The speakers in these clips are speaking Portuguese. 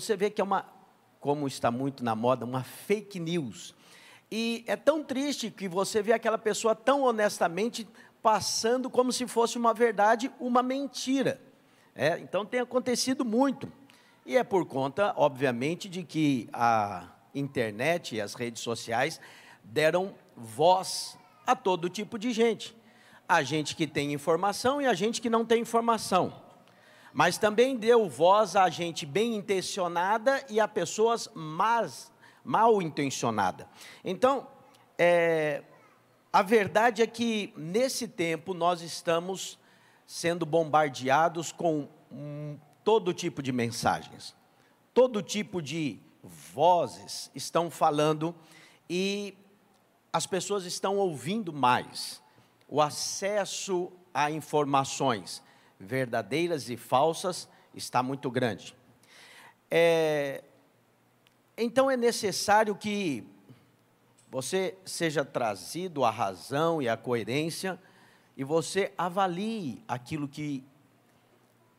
você vê que é uma, como está muito na moda, uma fake news. E é tão triste que você vê aquela pessoa tão honestamente passando como se fosse uma verdade, uma mentira. É, então tem acontecido muito. E é por conta, obviamente, de que a internet e as redes sociais deram voz a todo tipo de gente. A gente que tem informação e a gente que não tem informação. Mas também deu voz a gente bem intencionada e a pessoas más, mal intencionadas. Então, é, a verdade é que nesse tempo nós estamos sendo bombardeados com hum, todo tipo de mensagens, todo tipo de vozes estão falando e as pessoas estão ouvindo mais. O acesso a informações verdadeiras e falsas está muito grande. É, então é necessário que você seja trazido à razão e à coerência e você avalie aquilo que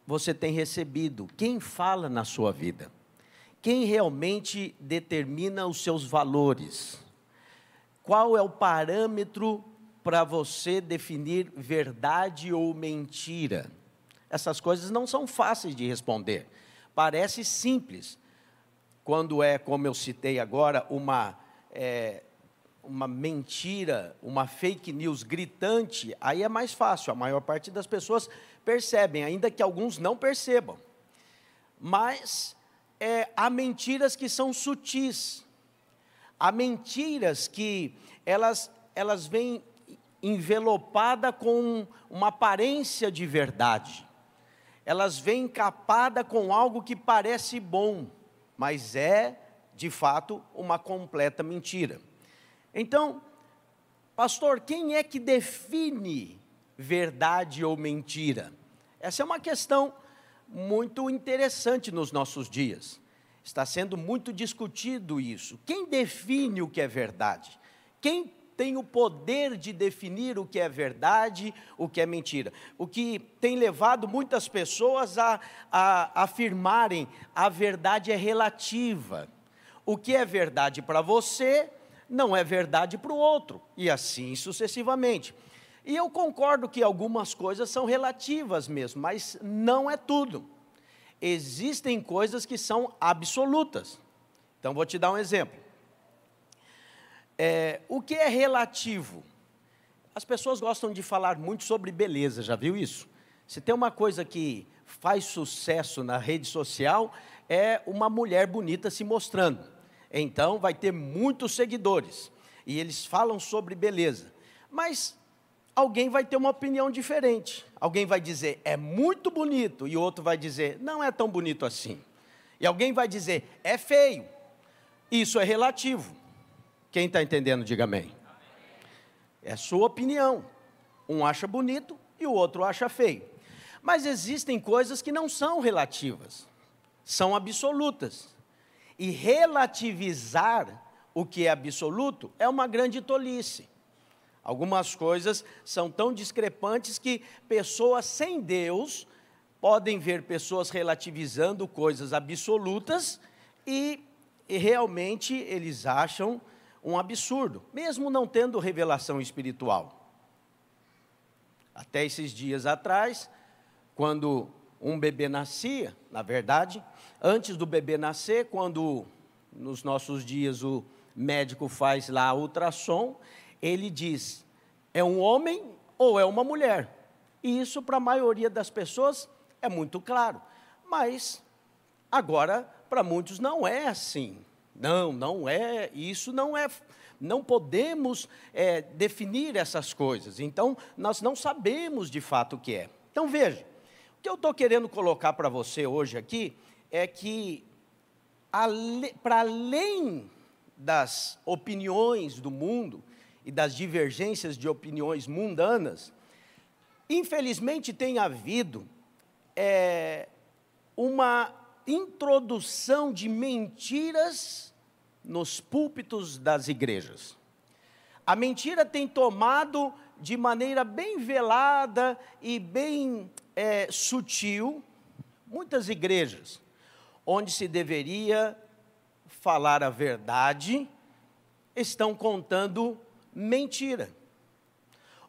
você tem recebido, quem fala na sua vida, quem realmente determina os seus valores, qual é o parâmetro para você definir verdade ou mentira. Essas coisas não são fáceis de responder. Parece simples. Quando é, como eu citei agora, uma é, uma mentira, uma fake news gritante, aí é mais fácil, a maior parte das pessoas percebem, ainda que alguns não percebam. Mas é, há mentiras que são sutis, há mentiras que elas, elas vêm envelopada com uma aparência de verdade, elas vêm encapada com algo que parece bom, mas é, de fato, uma completa mentira. Então, pastor, quem é que define verdade ou mentira? Essa é uma questão muito interessante nos nossos dias. Está sendo muito discutido isso. Quem define o que é verdade? Quem tem o poder de definir o que é verdade, o que é mentira. O que tem levado muitas pessoas a, a, afirmarem a verdade é relativa. O que é verdade para você não é verdade para o outro, e assim sucessivamente. E eu concordo que algumas coisas são relativas mesmo, mas não é tudo. Existem coisas que são absolutas. Então, vou te dar um exemplo. É, o que é relativo? As pessoas gostam de falar muito sobre beleza, já viu isso? Se tem uma coisa que faz sucesso na rede social, é uma mulher bonita se mostrando. Então vai ter muitos seguidores e eles falam sobre beleza. Mas alguém vai ter uma opinião diferente. Alguém vai dizer é muito bonito e outro vai dizer não é tão bonito assim. E alguém vai dizer é feio. Isso é relativo. Quem está entendendo, diga amém. É sua opinião. Um acha bonito e o outro acha feio. Mas existem coisas que não são relativas, são absolutas. E relativizar o que é absoluto é uma grande tolice. Algumas coisas são tão discrepantes que pessoas sem Deus podem ver pessoas relativizando coisas absolutas e, e realmente eles acham um absurdo, mesmo não tendo revelação espiritual. Até esses dias atrás, quando um bebê nascia, na verdade, antes do bebê nascer, quando nos nossos dias o médico faz lá ultrassom, ele diz: é um homem ou é uma mulher. E isso para a maioria das pessoas é muito claro. Mas agora para muitos não é assim. Não, não é. Isso não é. Não podemos é, definir essas coisas. Então nós não sabemos de fato o que é. Então veja, o que eu estou querendo colocar para você hoje aqui é que, para além das opiniões do mundo e das divergências de opiniões mundanas, infelizmente tem havido é, uma introdução de mentiras nos púlpitos das igrejas. A mentira tem tomado de maneira bem velada e bem é, sutil muitas igrejas onde se deveria falar a verdade, estão contando mentira.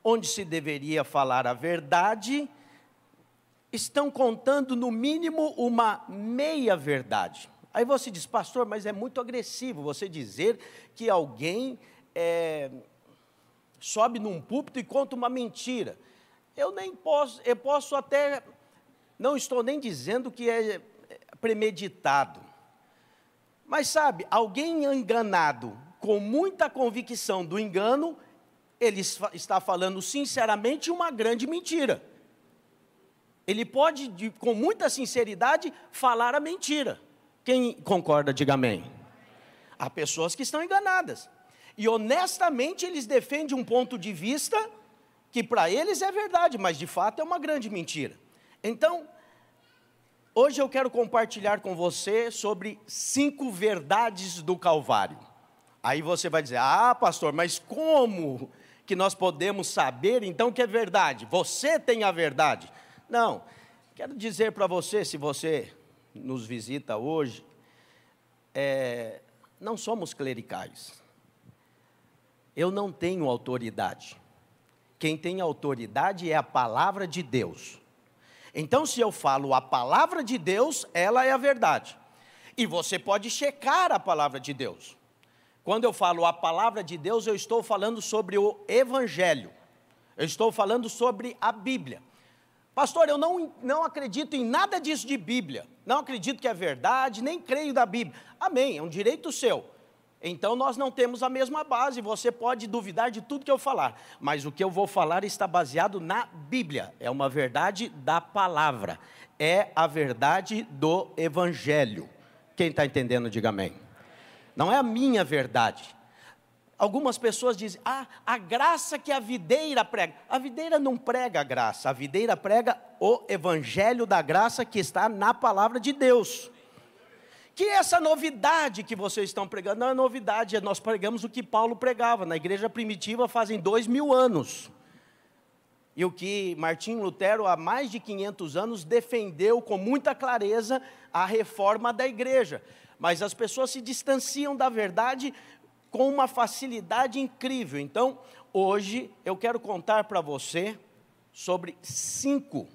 Onde se deveria falar a verdade, estão contando no mínimo uma meia verdade. Aí você diz, pastor, mas é muito agressivo você dizer que alguém é, sobe num púlpito e conta uma mentira. Eu nem posso, eu posso até, não estou nem dizendo que é premeditado. Mas sabe, alguém enganado com muita convicção do engano, ele está falando sinceramente uma grande mentira. Ele pode, de, com muita sinceridade, falar a mentira. Quem concorda, diga amém. Há pessoas que estão enganadas. E honestamente eles defendem um ponto de vista que para eles é verdade, mas de fato é uma grande mentira. Então, hoje eu quero compartilhar com você sobre cinco verdades do Calvário. Aí você vai dizer: ah, pastor, mas como que nós podemos saber então que é verdade? Você tem a verdade. Não, quero dizer para você, se você nos visita hoje, é, não somos clericais. Eu não tenho autoridade. Quem tem autoridade é a palavra de Deus. Então, se eu falo a palavra de Deus, ela é a verdade. E você pode checar a palavra de Deus. Quando eu falo a palavra de Deus, eu estou falando sobre o Evangelho. Eu estou falando sobre a Bíblia. Pastor, eu não, não acredito em nada disso de Bíblia. Não acredito que é verdade, nem creio da Bíblia. Amém, é um direito seu. Então nós não temos a mesma base, você pode duvidar de tudo que eu falar, mas o que eu vou falar está baseado na Bíblia, é uma verdade da palavra, é a verdade do Evangelho. Quem está entendendo, diga amém. Não é a minha verdade, Algumas pessoas dizem, ah, a graça que a videira prega. A videira não prega a graça, a videira prega o evangelho da graça que está na palavra de Deus. Que essa novidade que vocês estão pregando não é novidade, é nós pregamos o que Paulo pregava na igreja primitiva fazem dois mil anos. E o que Martim Lutero, há mais de 500 anos, defendeu com muita clareza a reforma da igreja. Mas as pessoas se distanciam da verdade com uma facilidade incrível. Então, hoje eu quero contar para você sobre cinco,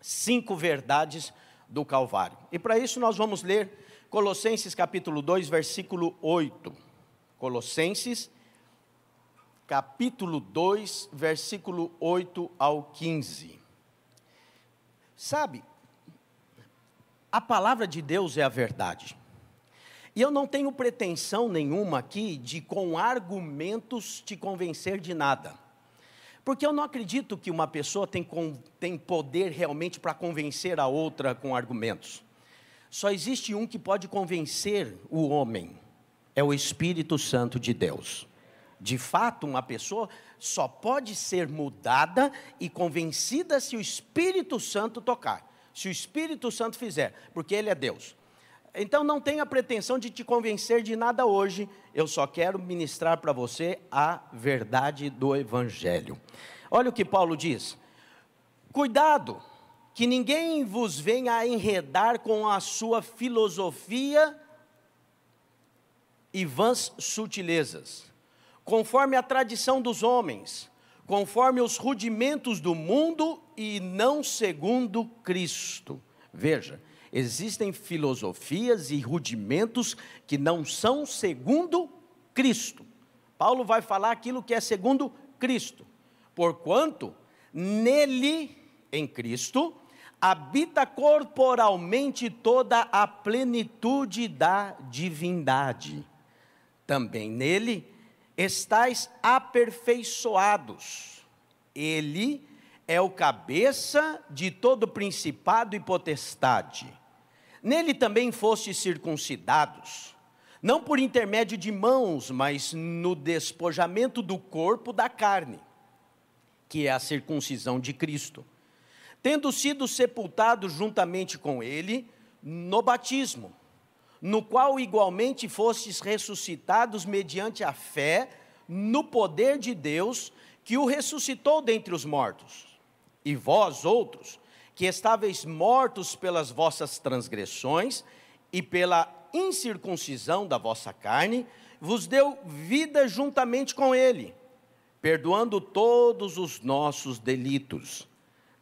cinco verdades do Calvário. E para isso nós vamos ler Colossenses capítulo 2, versículo 8. Colossenses capítulo 2, versículo 8 ao 15. Sabe, a palavra de Deus é a verdade. E eu não tenho pretensão nenhuma aqui de, com argumentos, te convencer de nada. Porque eu não acredito que uma pessoa tem, tem poder realmente para convencer a outra com argumentos. Só existe um que pode convencer o homem: é o Espírito Santo de Deus. De fato, uma pessoa só pode ser mudada e convencida se o Espírito Santo tocar, se o Espírito Santo fizer, porque Ele é Deus. Então não tenha pretensão de te convencer de nada hoje, eu só quero ministrar para você a verdade do Evangelho. Olha o que Paulo diz: cuidado, que ninguém vos venha a enredar com a sua filosofia e vãs sutilezas, conforme a tradição dos homens, conforme os rudimentos do mundo e não segundo Cristo. Veja, existem filosofias e rudimentos que não são segundo Cristo. Paulo vai falar aquilo que é segundo Cristo. Porquanto nele, em Cristo, habita corporalmente toda a plenitude da divindade. Também nele estáis aperfeiçoados. Ele é o cabeça de todo principado e potestade Nele também fostes circuncidados, não por intermédio de mãos, mas no despojamento do corpo da carne, que é a circuncisão de Cristo, tendo sido sepultados juntamente com ele no batismo, no qual igualmente fostes ressuscitados mediante a fé no poder de Deus que o ressuscitou dentre os mortos. E vós outros, que estáveis mortos pelas vossas transgressões e pela incircuncisão da vossa carne, vos deu vida juntamente com ele, perdoando todos os nossos delitos,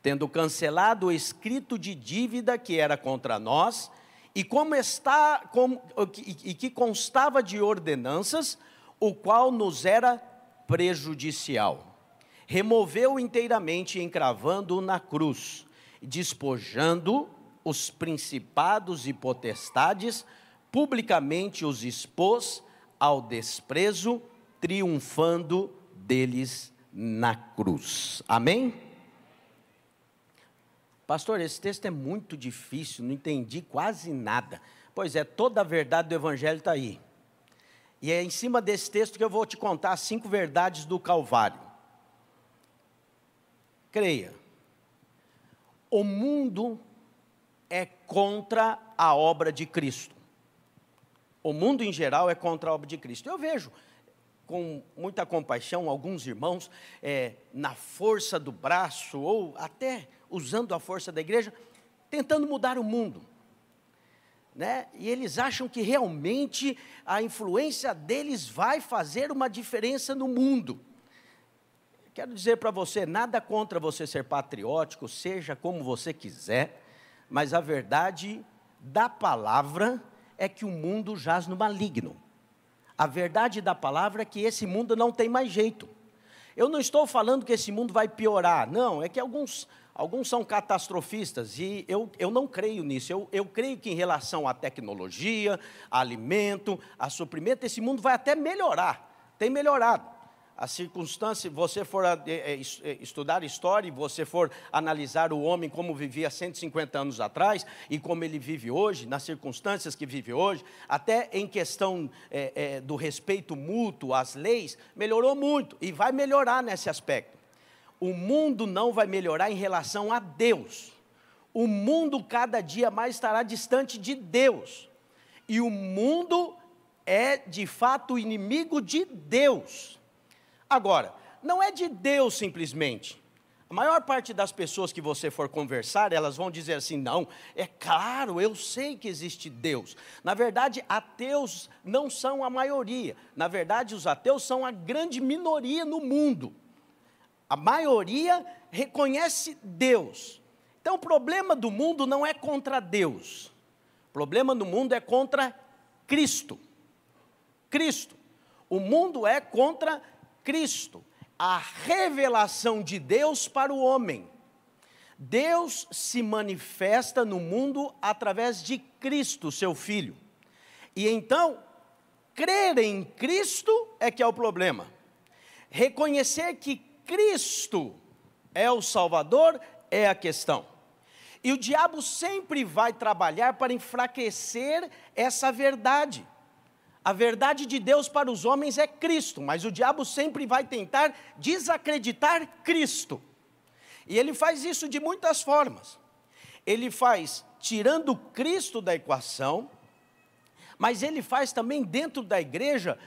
tendo cancelado o escrito de dívida que era contra nós, e como está como, e que constava de ordenanças, o qual nos era prejudicial. Removeu inteiramente, encravando-o na cruz, despojando os principados e potestades, publicamente os expôs ao desprezo, triunfando deles na cruz. Amém? Pastor, esse texto é muito difícil, não entendi quase nada. Pois é, toda a verdade do Evangelho está aí. E é em cima desse texto que eu vou te contar cinco verdades do Calvário. Creia, o mundo é contra a obra de Cristo. O mundo em geral é contra a obra de Cristo. Eu vejo com muita compaixão alguns irmãos é, na força do braço ou até usando a força da igreja, tentando mudar o mundo. Né? E eles acham que realmente a influência deles vai fazer uma diferença no mundo. Quero dizer para você, nada contra você ser patriótico, seja como você quiser, mas a verdade da palavra é que o mundo jaz no maligno. A verdade da palavra é que esse mundo não tem mais jeito. Eu não estou falando que esse mundo vai piorar, não, é que alguns, alguns são catastrofistas e eu, eu não creio nisso. Eu, eu creio que em relação à tecnologia, a alimento, a suprimento, esse mundo vai até melhorar, tem melhorado a circunstância, você for a, é, é, estudar história e você for analisar o homem como vivia 150 anos atrás e como ele vive hoje, nas circunstâncias que vive hoje, até em questão é, é, do respeito mútuo às leis, melhorou muito e vai melhorar nesse aspecto. O mundo não vai melhorar em relação a Deus. O mundo cada dia mais estará distante de Deus. E o mundo é de fato inimigo de Deus. Agora, não é de Deus simplesmente. A maior parte das pessoas que você for conversar, elas vão dizer assim: não, é claro, eu sei que existe Deus. Na verdade, ateus não são a maioria. Na verdade, os ateus são a grande minoria no mundo. A maioria reconhece Deus. Então, o problema do mundo não é contra Deus. O problema do mundo é contra Cristo. Cristo. O mundo é contra Cristo, a revelação de Deus para o homem. Deus se manifesta no mundo através de Cristo, seu Filho. E então, crer em Cristo é que é o problema. Reconhecer que Cristo é o Salvador é a questão. E o diabo sempre vai trabalhar para enfraquecer essa verdade. A verdade de Deus para os homens é Cristo, mas o diabo sempre vai tentar desacreditar Cristo. E ele faz isso de muitas formas. Ele faz tirando Cristo da equação, mas ele faz também dentro da igreja,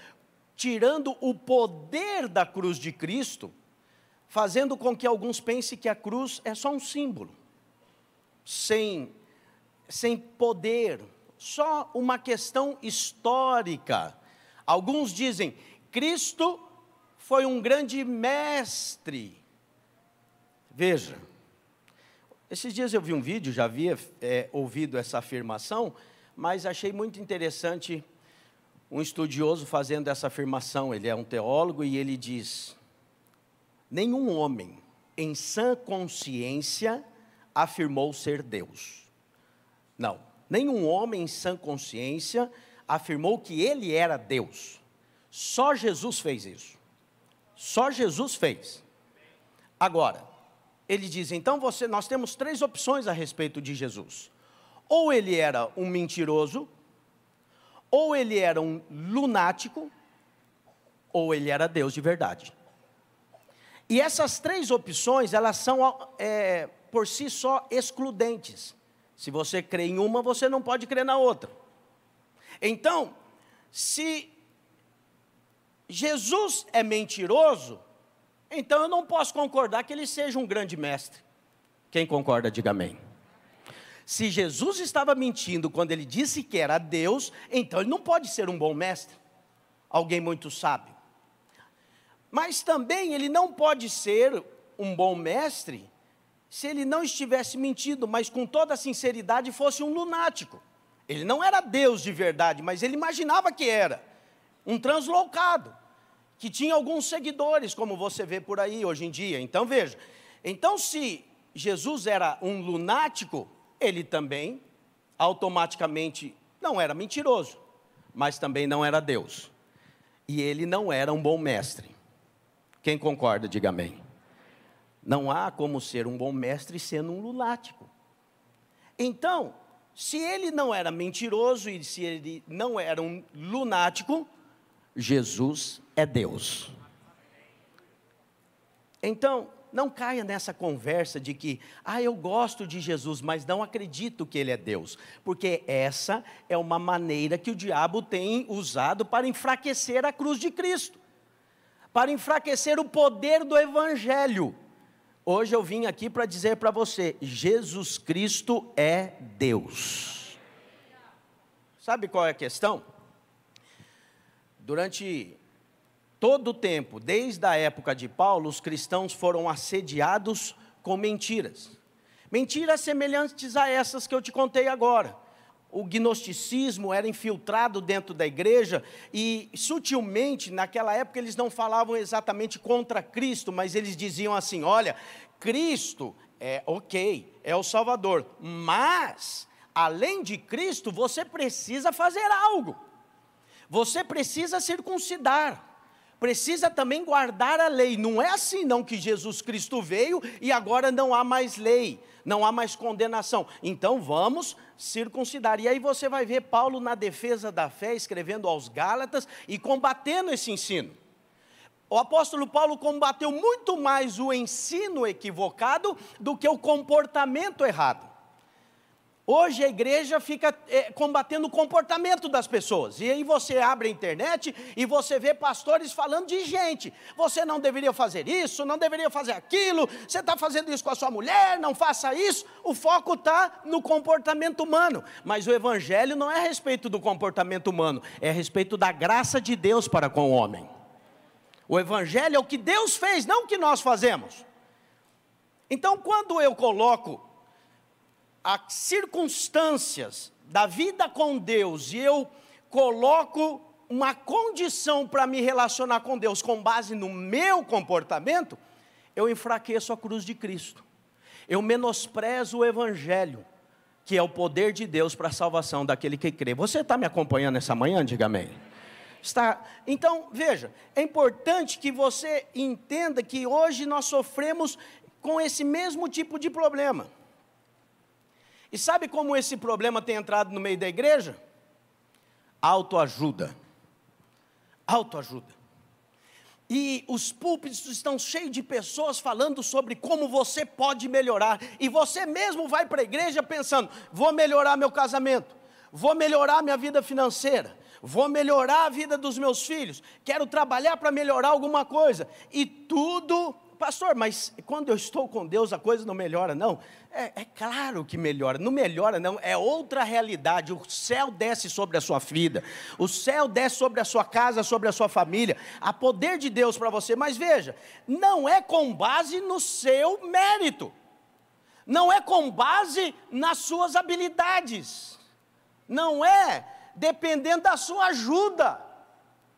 tirando o poder da cruz de Cristo, fazendo com que alguns pensem que a cruz é só um símbolo, sem, sem poder, só uma questão histórica. Alguns dizem, Cristo foi um grande mestre. Veja, esses dias eu vi um vídeo, já havia é, ouvido essa afirmação, mas achei muito interessante um estudioso fazendo essa afirmação. Ele é um teólogo e ele diz: Nenhum homem em sã consciência afirmou ser Deus. Não nenhum homem em sã consciência afirmou que ele era Deus. Só Jesus fez isso. Só Jesus fez. Agora, ele diz: então você, nós temos três opções a respeito de Jesus. Ou ele era um mentiroso, ou ele era um lunático, ou ele era Deus de verdade. E essas três opções, elas são é, por si só excludentes. Se você crê em uma, você não pode crer na outra. Então, se Jesus é mentiroso, então eu não posso concordar que ele seja um grande mestre. Quem concorda, diga amém. Se Jesus estava mentindo quando ele disse que era Deus, então ele não pode ser um bom mestre, alguém muito sábio. Mas também ele não pode ser um bom mestre se ele não estivesse mentindo, mas com toda sinceridade fosse um lunático. Ele não era Deus de verdade, mas ele imaginava que era um translocado, que tinha alguns seguidores, como você vê por aí hoje em dia. Então veja, então se Jesus era um lunático, ele também automaticamente não era mentiroso, mas também não era Deus. E ele não era um bom mestre. Quem concorda, diga amém. Não há como ser um bom mestre sendo um lunático. Então, se ele não era mentiroso e se ele não era um lunático, Jesus é Deus. Então, não caia nessa conversa de que, ah, eu gosto de Jesus, mas não acredito que Ele é Deus, porque essa é uma maneira que o diabo tem usado para enfraquecer a cruz de Cristo, para enfraquecer o poder do Evangelho. Hoje eu vim aqui para dizer para você: Jesus Cristo é Deus. Sabe qual é a questão? Durante todo o tempo, desde a época de Paulo, os cristãos foram assediados com mentiras. Mentiras semelhantes a essas que eu te contei agora o gnosticismo era infiltrado dentro da igreja e sutilmente, naquela época, eles não falavam exatamente contra Cristo, mas eles diziam assim: olha, Cristo é ok, é o Salvador, mas, além de Cristo, você precisa fazer algo, você precisa circuncidar precisa também guardar a lei. Não é assim não que Jesus Cristo veio e agora não há mais lei, não há mais condenação. Então vamos circuncidar. E aí você vai ver Paulo na defesa da fé, escrevendo aos Gálatas e combatendo esse ensino. O apóstolo Paulo combateu muito mais o ensino equivocado do que o comportamento errado. Hoje a igreja fica é, combatendo o comportamento das pessoas. E aí você abre a internet e você vê pastores falando de gente. Você não deveria fazer isso, não deveria fazer aquilo, você está fazendo isso com a sua mulher, não faça isso. O foco está no comportamento humano. Mas o evangelho não é a respeito do comportamento humano, é a respeito da graça de Deus para com o homem. O evangelho é o que Deus fez, não o que nós fazemos. Então, quando eu coloco as circunstâncias da vida com Deus e eu coloco uma condição para me relacionar com Deus com base no meu comportamento, eu enfraqueço a cruz de Cristo. Eu menosprezo o Evangelho, que é o poder de Deus para a salvação daquele que crê. Você está me acompanhando essa manhã? Diga amém. Está. Então, veja, é importante que você entenda que hoje nós sofremos com esse mesmo tipo de problema. E sabe como esse problema tem entrado no meio da igreja? Autoajuda. Autoajuda. E os púlpitos estão cheios de pessoas falando sobre como você pode melhorar. E você mesmo vai para a igreja pensando: vou melhorar meu casamento, vou melhorar minha vida financeira, vou melhorar a vida dos meus filhos, quero trabalhar para melhorar alguma coisa. E tudo pastor, mas quando eu estou com Deus a coisa não melhora, não. É, é, claro que melhora, não melhora, não, é outra realidade. O céu desce sobre a sua vida, o céu desce sobre a sua casa, sobre a sua família. Há poder de Deus para você, mas veja, não é com base no seu mérito, não é com base nas suas habilidades, não é dependendo da sua ajuda.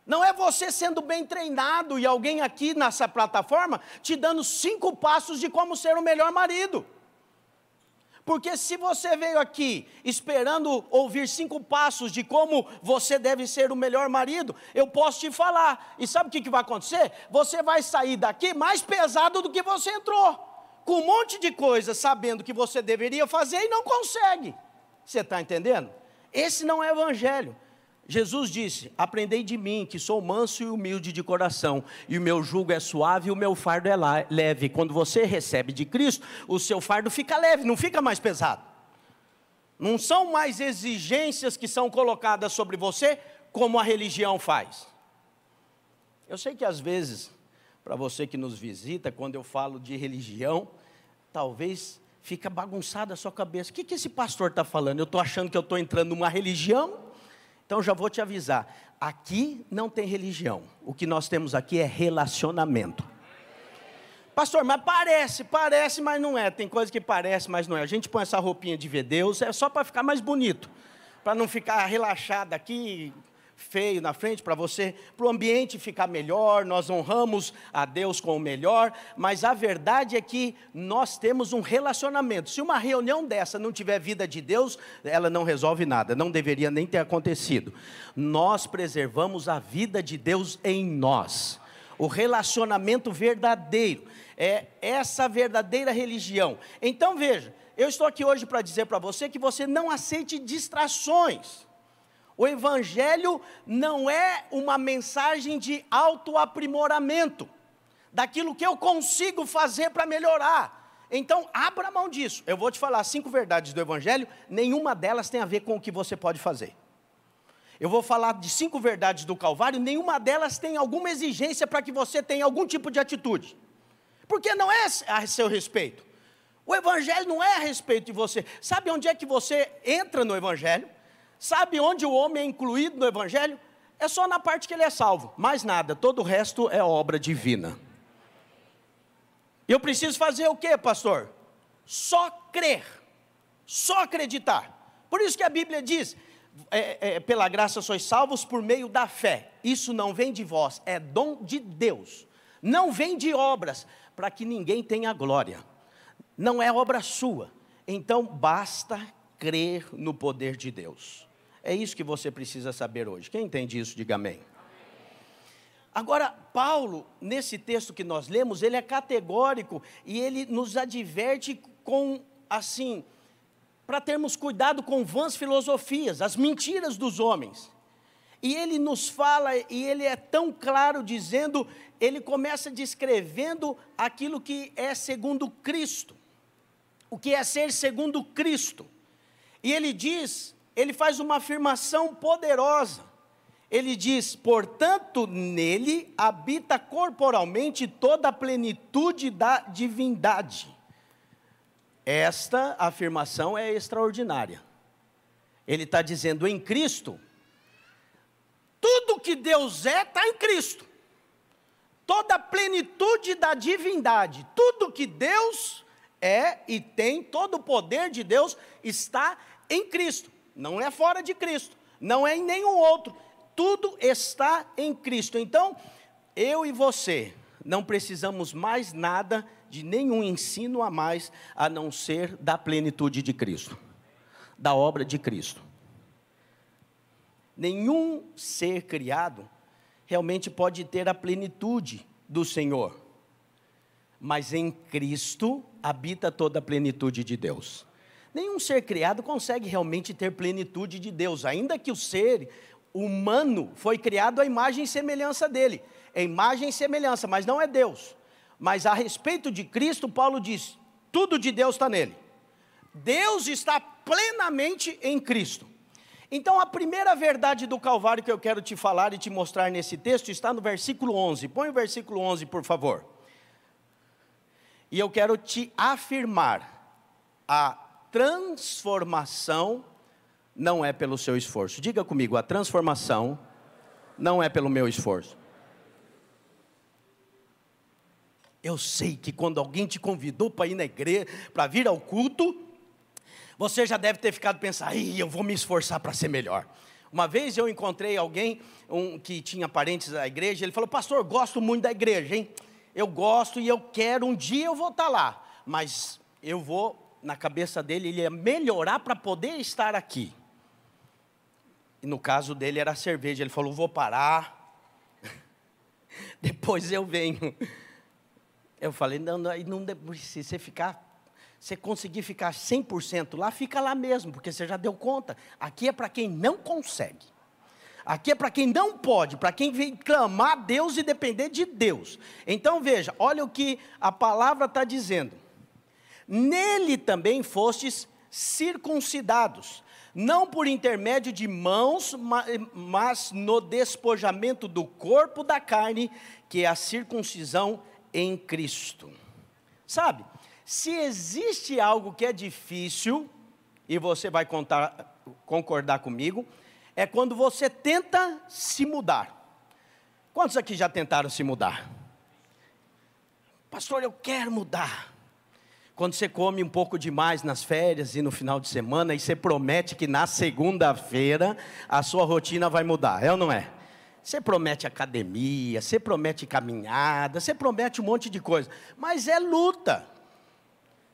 Não é você sendo bem treinado e alguém aqui nessa plataforma te dando cinco passos de como ser o melhor marido. Porque se você veio aqui esperando ouvir cinco passos de como você deve ser o melhor marido, eu posso te falar. E sabe o que, vai acontecer? Você vai sair daqui mais pesado do que você entrou, com um monte de coisas, sabendo que você deveria fazer e não consegue. Você está entendendo? Esse não é evangelho. Jesus disse: Aprendei de mim, que sou manso e humilde de coração, e o meu jugo é suave e o meu fardo é leve. Quando você recebe de Cristo, o seu fardo fica leve, não fica mais pesado. Não são mais exigências que são colocadas sobre você, como a religião faz. Eu sei que às vezes, para você que nos visita, quando eu falo de religião, talvez fica bagunçada a sua cabeça. O que, que esse pastor está falando? Eu estou achando que eu estou entrando numa religião? Então já vou te avisar: aqui não tem religião. O que nós temos aqui é relacionamento. Pastor, mas parece, parece, mas não é. Tem coisa que parece, mas não é. A gente põe essa roupinha de ver Deus, é só para ficar mais bonito, para não ficar relaxado aqui, feio na frente, para você, para o ambiente ficar melhor. Nós honramos a Deus com o melhor, mas a verdade é que nós temos um relacionamento. Se uma reunião dessa não tiver vida de Deus, ela não resolve nada, não deveria nem ter acontecido. Nós preservamos a vida de Deus em nós o relacionamento verdadeiro, é essa verdadeira religião. Então veja, eu estou aqui hoje para dizer para você que você não aceite distrações. O Evangelho não é uma mensagem de autoaprimoramento, daquilo que eu consigo fazer para melhorar. Então, abra mão disso. Eu vou te falar cinco verdades do Evangelho, nenhuma delas tem a ver com o que você pode fazer. Eu vou falar de cinco verdades do Calvário, nenhuma delas tem alguma exigência para que você tenha algum tipo de atitude. Porque não é a seu respeito. O Evangelho não é a respeito de você. Sabe onde é que você entra no Evangelho? Sabe onde o homem é incluído no Evangelho? É só na parte que ele é salvo. Mais nada, todo o resto é obra divina. Eu preciso fazer o que, pastor? Só crer, só acreditar. Por isso que a Bíblia diz: é, é, pela graça sois salvos por meio da fé. Isso não vem de vós, é dom de Deus. Não vem de obras, para que ninguém tenha glória. Não é obra sua. Então basta crer no poder de Deus. É isso que você precisa saber hoje. Quem entende isso, diga amém. Agora, Paulo, nesse texto que nós lemos, ele é categórico e ele nos adverte com, assim, para termos cuidado com vãs filosofias, as mentiras dos homens. E ele nos fala, e ele é tão claro dizendo, ele começa descrevendo aquilo que é segundo Cristo, o que é ser segundo Cristo. E ele diz, ele faz uma afirmação poderosa. Ele diz: portanto, nele habita corporalmente toda a plenitude da divindade. Esta afirmação é extraordinária. Ele está dizendo em Cristo, tudo que Deus é está em Cristo. Toda a plenitude da divindade, tudo que Deus é e tem, todo o poder de Deus está em Cristo. Não é fora de Cristo, não é em nenhum outro. Tudo está em Cristo. Então, eu e você não precisamos mais nada de nenhum ensino a mais a não ser da plenitude de Cristo, da obra de Cristo. Nenhum ser criado realmente pode ter a plenitude do Senhor, mas em Cristo habita toda a plenitude de Deus. Nenhum ser criado consegue realmente ter plenitude de Deus, ainda que o ser humano foi criado à imagem e semelhança dele. É imagem e semelhança, mas não é Deus. Mas a respeito de Cristo, Paulo diz: tudo de Deus está nele. Deus está plenamente em Cristo. Então, a primeira verdade do Calvário que eu quero te falar e te mostrar nesse texto está no versículo 11. Põe o versículo 11, por favor. E eu quero te afirmar: a transformação não é pelo seu esforço. Diga comigo: a transformação não é pelo meu esforço. Eu sei que quando alguém te convidou para ir na igreja, para vir ao culto, você já deve ter ficado pensando, ai, eu vou me esforçar para ser melhor. Uma vez eu encontrei alguém um, que tinha parentes da igreja, ele falou, pastor, gosto muito da igreja, hein? Eu gosto e eu quero, um dia eu vou estar lá, mas eu vou, na cabeça dele, ele ia melhorar para poder estar aqui. E no caso dele era a cerveja, ele falou, vou parar, depois eu venho. Eu falei, não, não, não se você ficar, você conseguir ficar 100% lá, fica lá mesmo, porque você já deu conta. Aqui é para quem não consegue. Aqui é para quem não pode, para quem vem clamar a Deus e depender de Deus. Então veja, olha o que a palavra está dizendo. Nele também fostes circuncidados, não por intermédio de mãos, mas no despojamento do corpo da carne, que é a circuncisão em Cristo. Sabe, Se existe algo que é difícil, e você vai contar, concordar comigo, é quando você tenta se mudar. Quantos aqui já tentaram se mudar? Pastor, eu quero mudar. Quando você come um pouco demais nas férias e no final de semana, e você promete que na segunda-feira a sua rotina vai mudar, é ou não é? Você promete academia, você promete caminhada, você promete um monte de coisa, mas é luta.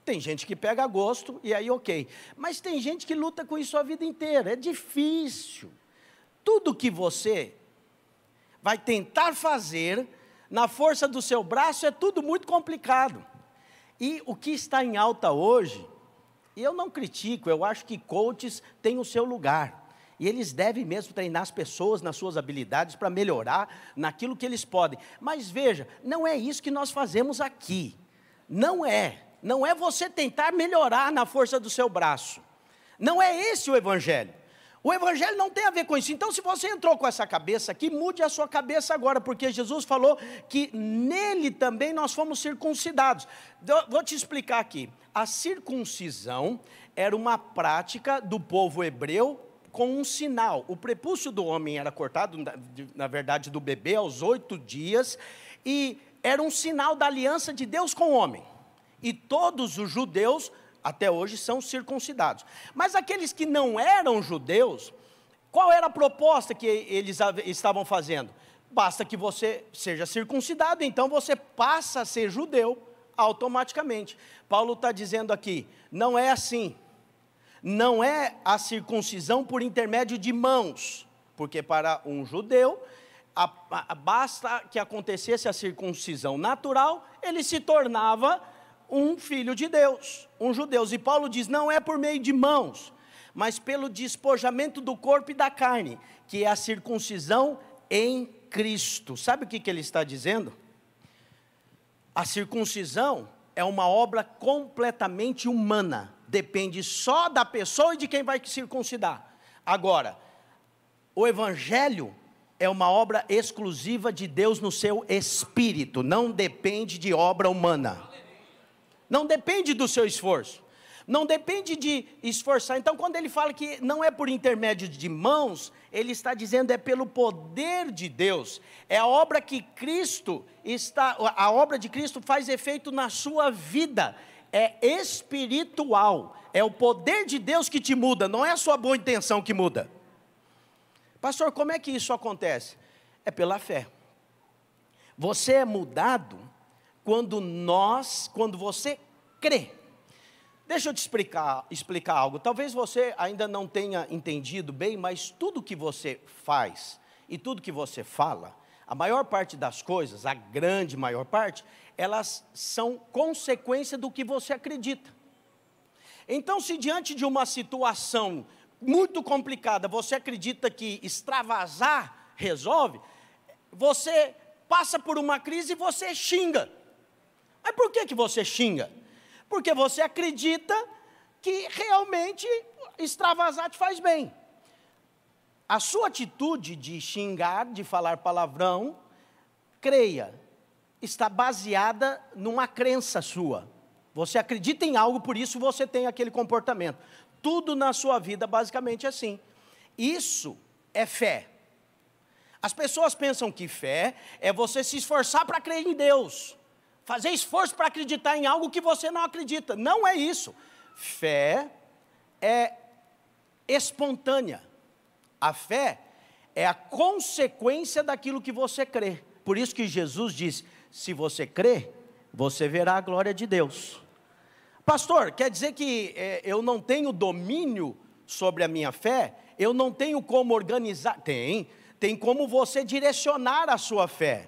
Tem gente que pega gosto e aí ok, mas tem gente que luta com isso a vida inteira, é difícil. Tudo que você vai tentar fazer na força do seu braço é tudo muito complicado. E o que está em alta hoje, eu não critico, eu acho que coaches têm o seu lugar. E eles devem mesmo treinar as pessoas nas suas habilidades para melhorar naquilo que eles podem. Mas veja, não é isso que nós fazemos aqui. Não é. Não é você tentar melhorar na força do seu braço. Não é esse o evangelho. O evangelho não tem a ver com isso. Então, se você entrou com essa cabeça aqui, mude a sua cabeça agora, porque Jesus falou que nele também nós fomos circuncidados. Vou te explicar aqui. A circuncisão era uma prática do povo hebreu com um sinal. O prepúcio do homem era cortado, na verdade, do bebê aos oito dias, e era um sinal da aliança de Deus com o homem. E todos os judeus até hoje são circuncidados. Mas aqueles que não eram judeus, qual era a proposta que eles estavam fazendo? Basta que você seja circuncidado, então você passa a ser judeu automaticamente. Paulo está dizendo aqui: não é assim. Não é a circuncisão por intermédio de mãos, porque para um judeu, a, a, basta que acontecesse a circuncisão natural, ele se tornava um filho de Deus, um judeu. E Paulo diz: não é por meio de mãos, mas pelo despojamento do corpo e da carne, que é a circuncisão em Cristo. Sabe o que, que ele está dizendo? A circuncisão é uma obra completamente humana, depende só da pessoa e de quem vai circuncidar. Agora, o evangelho é uma obra exclusiva de Deus no seu espírito, não depende de obra humana. Não depende do seu esforço. Não depende de esforçar. Então, quando ele fala que não é por intermédio de mãos, ele está dizendo é pelo poder de Deus. É a obra que Cristo está, a obra de Cristo faz efeito na sua vida. É espiritual. É o poder de Deus que te muda, não é a sua boa intenção que muda. Pastor, como é que isso acontece? É pela fé. Você é mudado quando nós, quando você crê. Deixa eu te explicar, explicar algo. Talvez você ainda não tenha entendido bem, mas tudo que você faz e tudo que você fala, a maior parte das coisas, a grande maior parte, elas são consequência do que você acredita. Então, se diante de uma situação muito complicada, você acredita que extravasar resolve, você passa por uma crise e você xinga. Mas por que, que você xinga? Porque você acredita que realmente extravasar te faz bem. A sua atitude de xingar, de falar palavrão, creia, está baseada numa crença sua. Você acredita em algo, por isso você tem aquele comportamento. Tudo na sua vida basicamente é assim. Isso é fé. As pessoas pensam que fé é você se esforçar para crer em Deus fazer esforço para acreditar em algo que você não acredita. Não é isso. Fé é espontânea. A fé é a consequência daquilo que você crê. Por isso que Jesus diz: se você crê, você verá a glória de Deus. Pastor, quer dizer que é, eu não tenho domínio sobre a minha fé? Eu não tenho como organizar? Tem, tem como você direcionar a sua fé.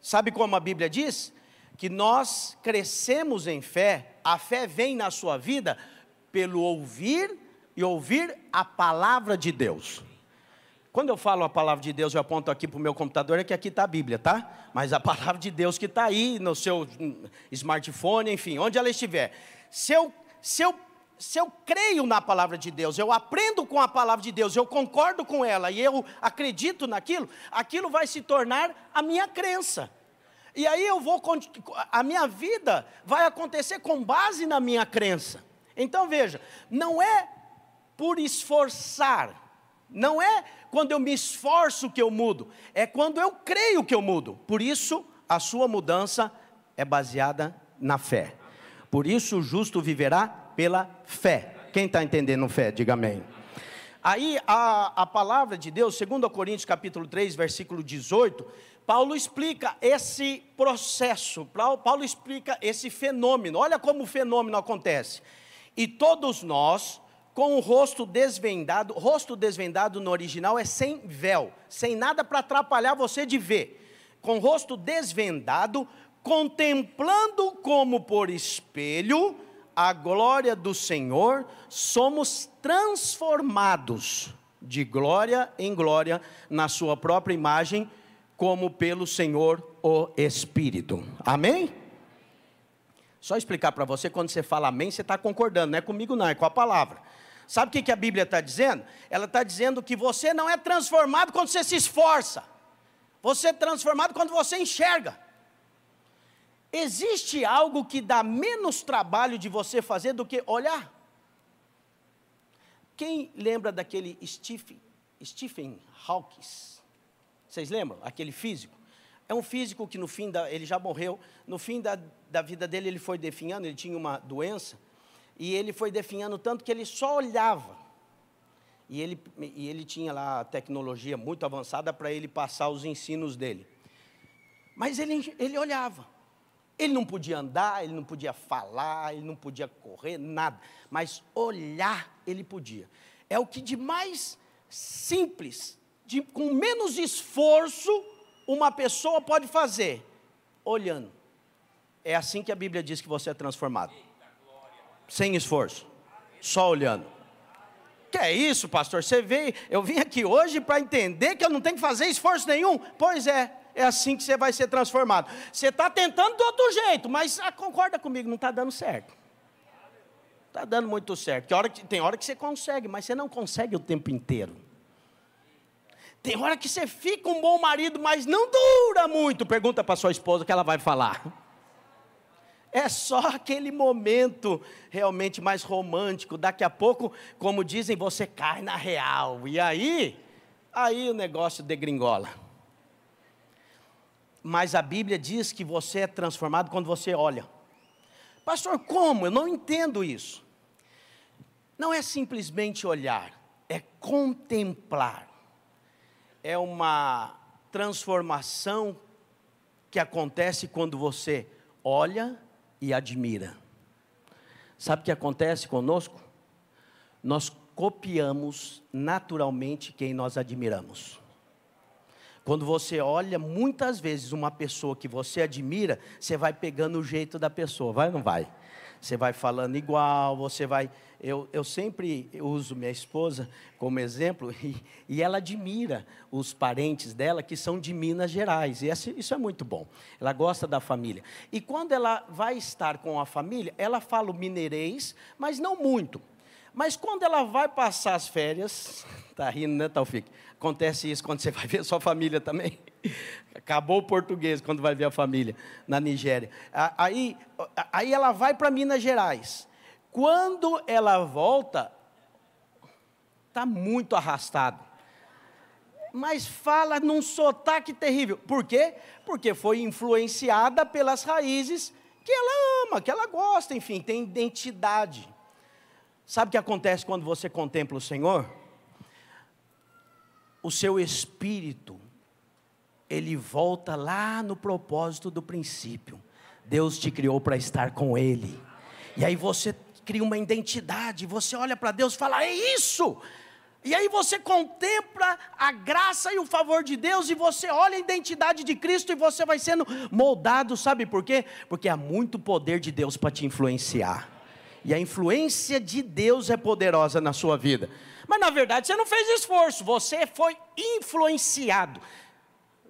Sabe como a Bíblia diz? Que nós crescemos em fé, a fé vem na sua vida pelo ouvir e ouvir a palavra de Deus. Quando eu falo a palavra de Deus, eu aponto aqui para o meu computador, é que aqui está a Bíblia, tá? Mas a palavra de Deus que está aí no seu smartphone, enfim, onde ela estiver. Se eu, se, eu, se eu creio na palavra de Deus, eu aprendo com a palavra de Deus, eu concordo com ela e eu acredito naquilo, aquilo vai se tornar a minha crença. E aí eu vou, a minha vida vai acontecer com base na minha crença. Então veja, não é por esforçar, não é quando eu me esforço que eu mudo, é quando eu creio que eu mudo. Por isso, a sua mudança é baseada na fé. Por isso, o justo viverá pela fé. Quem está entendendo fé, diga amém. Aí a, a palavra de Deus, segundo Coríntios capítulo 3, versículo 18, Paulo explica esse processo, Paulo explica esse fenômeno. Olha como o fenômeno acontece. E todos nós, com o rosto desvendado, rosto desvendado no original é sem véu, sem nada para atrapalhar você de ver. Com o rosto desvendado, contemplando como por espelho a glória do Senhor, somos transformados de glória em glória na sua própria imagem como pelo Senhor o Espírito. Amém? Só explicar para você, quando você fala amém, você está concordando, não é comigo não, é com a palavra. Sabe o que, a Bíblia está dizendo? Ela está dizendo que você não é transformado quando você se esforça. Você é transformado quando você enxerga. Existe algo que dá menos trabalho de você fazer do que olhar? Quem lembra daquele Stephen, Stephen Hawking? Vocês lembram? Aquele físico. É um físico que no fim da, ele já morreu, no fim da, da vida dele ele foi definhando, ele tinha uma doença, e ele foi definhando tanto que ele só olhava. E ele, e ele tinha lá a tecnologia muito avançada para ele passar os ensinos dele. Mas ele, ele olhava. Ele não podia andar, ele não podia falar, ele não podia correr, nada. Mas olhar ele podia. É o que de mais simples de, com menos esforço, uma pessoa pode fazer, olhando. É assim que a Bíblia diz que você é transformado. Sem esforço, só olhando. Que é isso, pastor? Você veio, eu vim aqui hoje para entender que eu não tenho que fazer esforço nenhum. Pois é, é assim que você vai ser transformado. Você está tentando do outro jeito, mas ah, concorda comigo, não está dando certo. Está dando muito certo. Hora, que, tem hora que você consegue, mas você não consegue o tempo inteiro. Tem hora que você fica um bom marido, mas não dura muito. Pergunta para sua esposa que ela vai falar. É só aquele momento realmente mais romântico. Daqui a pouco, como dizem, você cai na real. E aí, aí o negócio degringola. Mas a Bíblia diz que você é transformado quando você olha. Pastor, como? Eu não entendo isso. Não é simplesmente olhar, é contemplar é uma transformação que acontece quando você olha e admira. Sabe o que acontece conosco? Nós copiamos naturalmente quem nós admiramos. Quando você olha muitas vezes uma pessoa que você admira, você vai pegando o jeito da pessoa, vai ou não vai? Você vai falando igual, você vai. Eu, eu sempre uso minha esposa como exemplo, e, e ela admira os parentes dela que são de Minas Gerais, e isso é muito bom. Ela gosta da família. E quando ela vai estar com a família, ela fala o mineirês, mas não muito. Mas quando ela vai passar as férias, tá rindo, né, Taufik? Acontece isso quando você vai ver a sua família também. Acabou o português quando vai ver a família na Nigéria. Aí, aí ela vai para Minas Gerais. Quando ela volta, está muito arrastado. Mas fala num sotaque terrível. Por quê? Porque foi influenciada pelas raízes que ela ama, que ela gosta, enfim, tem identidade. Sabe o que acontece quando você contempla o Senhor? O seu espírito, ele volta lá no propósito do princípio. Deus te criou para estar com Ele. E aí você cria uma identidade, você olha para Deus e fala: é isso! E aí você contempla a graça e o favor de Deus, e você olha a identidade de Cristo, e você vai sendo moldado, sabe por quê? Porque há muito poder de Deus para te influenciar. E a influência de Deus é poderosa na sua vida. Mas na verdade você não fez esforço, você foi influenciado.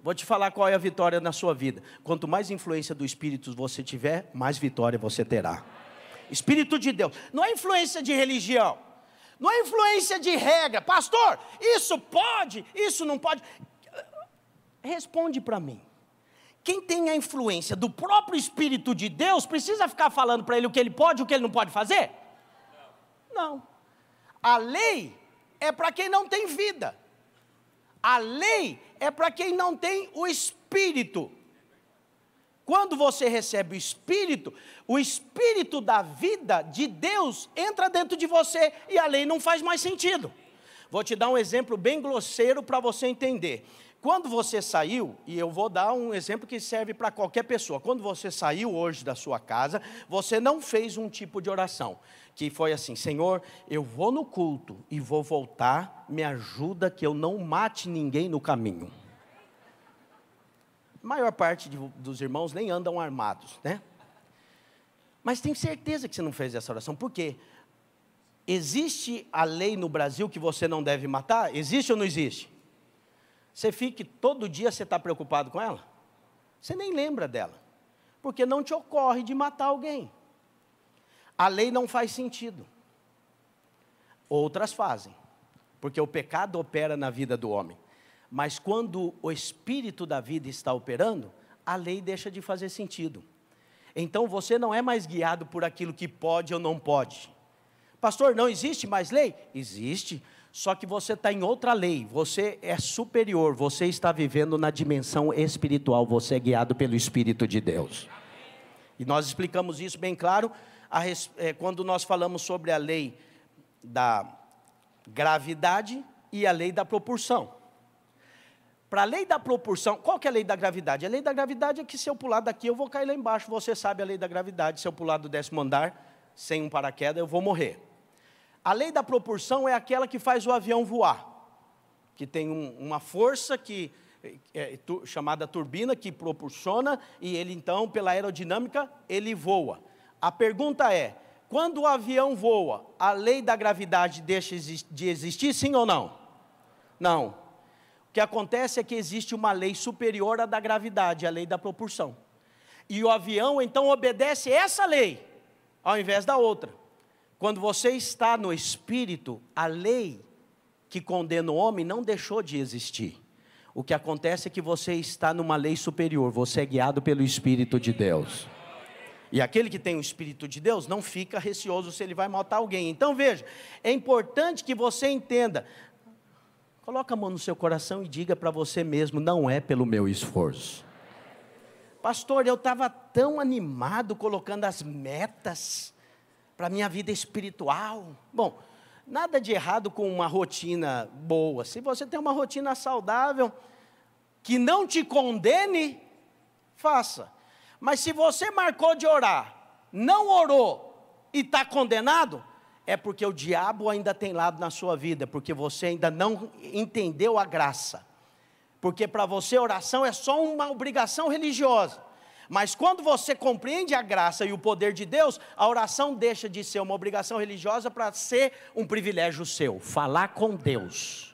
Vou te falar qual é a vitória na sua vida. Quanto mais influência do Espírito você tiver, mais vitória você terá. Espírito de Deus. Não é influência de religião. Não é influência de regra. Pastor, isso pode, isso não pode. Responde para mim. quem tem a influência do próprio Espírito de Deus precisa ficar falando para ele o que ele pode e o que ele não pode fazer? Não. A lei é para quem não tem vida. A lei é para quem não tem o Espírito. Quando você recebe o Espírito, o Espírito da vida de Deus entra dentro de você e a lei não faz mais sentido. Vou te dar um exemplo bem grosseiro para você entender. Quando você saiu, e eu vou dar um exemplo que serve para qualquer pessoa. Quando você saiu hoje da sua casa, você não fez um tipo de oração, que foi assim: Senhor, eu vou no culto e vou voltar, me ajuda que eu não mate ninguém no caminho. A maior parte de, dos irmãos nem andam armados, né? Mas tenho certeza que você não fez essa oração, por quê? Existe a lei no Brasil que você não deve matar? Existe ou não existe? Você fique todo dia você está preocupado com ela? Você nem lembra dela, porque não te ocorre de matar alguém. A lei não faz sentido. Outras fazem, porque o pecado opera na vida do homem. Mas quando o espírito da vida está operando, a lei deixa de fazer sentido. Então você não é mais guiado por aquilo que pode ou não pode. Pastor, não existe mais lei? Existe, só que você está em outra lei, você é superior, você está vivendo na dimensão espiritual, você é guiado pelo Espírito de Deus. E nós explicamos isso bem claro a, é, quando nós falamos sobre a lei da gravidade e a lei da proporção. Para a lei da proporção, qual que é a lei da gravidade? A lei da gravidade é que se eu pular daqui, eu vou cair lá embaixo. Você sabe a lei da gravidade. Se eu pular do décimo andar, sem um paraquedas, eu vou morrer. A lei da proporção é aquela que faz o avião voar, que tem um, uma força que é, é tu, chamada turbina que proporciona e ele então, pela aerodinâmica, ele voa. A pergunta é: quando o avião voa, a lei da gravidade deixa de existir, sim ou não? Não. O que acontece é que existe uma lei superior à da gravidade, a lei da proporção. E o avião então obedece essa lei, ao invés da outra. Quando você está no espírito, a lei que condena o homem não deixou de existir. O que acontece é que você está numa lei superior, você é guiado pelo Espírito de Deus. E aquele que tem o Espírito de Deus não fica receoso se ele vai matar alguém. Então veja, é importante que você entenda. Coloca a mão no seu coração e diga para você mesmo: não é pelo meu esforço. Pastor, eu estava tão animado colocando as metas para a minha vida espiritual. Bom, nada de errado com uma rotina boa. Se você tem uma rotina saudável, que não te condene, faça. Mas se você marcou de orar, não orou e está condenado, é porque o diabo ainda tem lado na sua vida, porque você ainda não entendeu a graça. Porque para você oração é só uma obrigação religiosa. Mas quando você compreende a graça e o poder de Deus, a oração deixa de ser uma obrigação religiosa para ser um privilégio seu falar com Deus.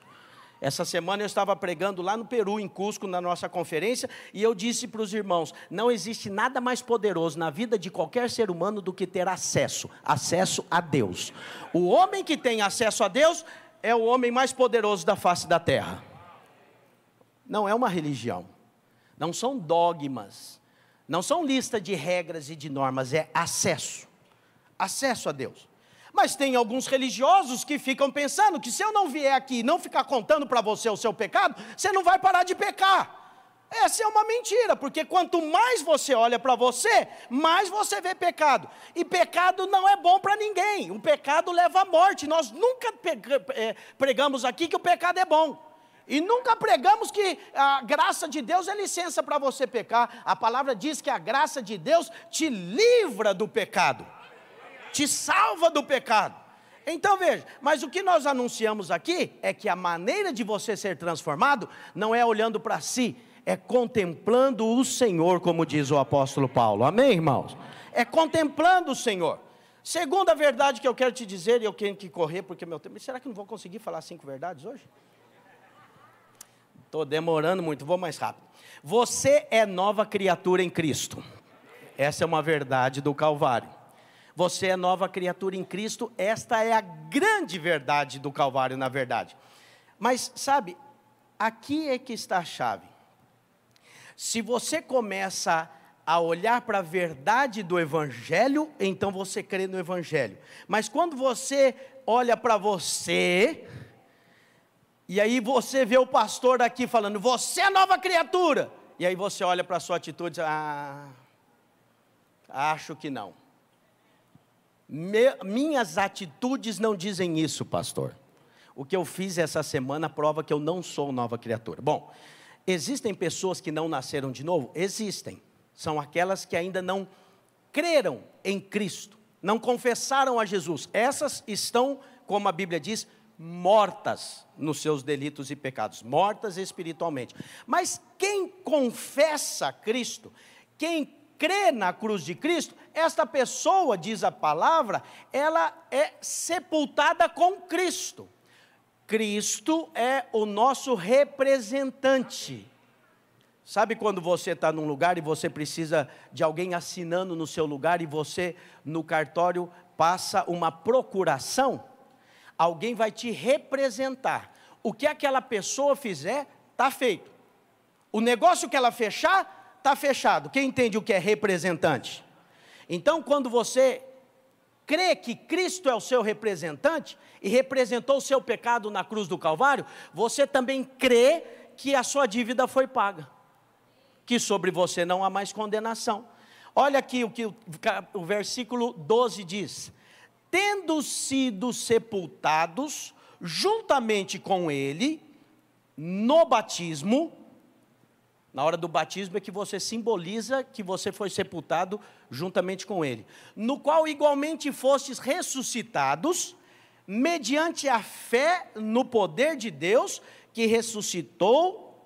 Essa semana eu estava pregando lá no Peru, em Cusco, na nossa conferência, e eu disse para os irmãos: não existe nada mais poderoso na vida de qualquer ser humano do que ter acesso acesso a Deus. O homem que tem acesso a Deus é o homem mais poderoso da face da terra. Não é uma religião, não são dogmas, não são lista de regras e de normas, é acesso. Acesso a Deus. Mas tem alguns religiosos que ficam pensando que se eu não vier aqui e não ficar contando para você o seu pecado, você não vai parar de pecar. Essa é uma mentira, porque quanto mais você olha para você, mais você vê pecado. E pecado não é bom para ninguém. O pecado leva à morte. Nós nunca é, pregamos aqui que o pecado é bom. E nunca pregamos que a graça de Deus é licença para você pecar. A palavra diz que a graça de Deus te livra do pecado, te salva do pecado. Então veja, mas o que nós anunciamos aqui é que a maneira de você ser transformado não é olhando para si, é contemplando o Senhor, como diz o apóstolo Paulo. Amém, irmãos? É contemplando o Senhor. Segunda verdade que eu quero te dizer, e eu tenho que correr porque meu tempo. Será que não vou conseguir falar cinco verdades hoje? Estou demorando muito, vou mais rápido. Você é nova criatura em Cristo. Essa é uma verdade do Calvário. Você é nova criatura em Cristo, esta é a grande verdade do Calvário, na verdade. Mas, sabe, aqui é que está a chave. Se você começa a olhar para a verdade do Evangelho, então você crê no Evangelho. Mas quando você olha para você, e aí você vê o pastor aqui falando, você é nova criatura, e aí você olha para a sua atitude e diz, ah, acho que não. Me, minhas atitudes não dizem isso, pastor. O que eu fiz essa semana prova que eu não sou nova criatura. Bom, existem pessoas que não nasceram de novo? Existem são aquelas que ainda não creram em Cristo, não confessaram a Jesus. Essas estão, como a Bíblia diz, mortas nos seus delitos e pecados, mortas espiritualmente. Mas quem confessa Cristo, quem crê na cruz de Cristo, esta pessoa, diz a palavra, ela é sepultada com Cristo. Cristo é o nosso representante. Sabe quando você está num lugar e você precisa de alguém assinando no seu lugar e você, no cartório, passa uma procuração? Alguém vai te representar. O que aquela pessoa fizer, está feito. O negócio que ela fechar, está fechado. Quem entende o que é representante? Então, quando você crê que Cristo é o seu representante e representou o seu pecado na cruz do Calvário, você também crê que a sua dívida foi paga que sobre você não há mais condenação. Olha aqui o que o, o versículo 12 diz: Tendo sido sepultados juntamente com ele no batismo, na hora do batismo é que você simboliza que você foi sepultado juntamente com ele, no qual igualmente fostes ressuscitados, mediante a fé no poder de Deus que ressuscitou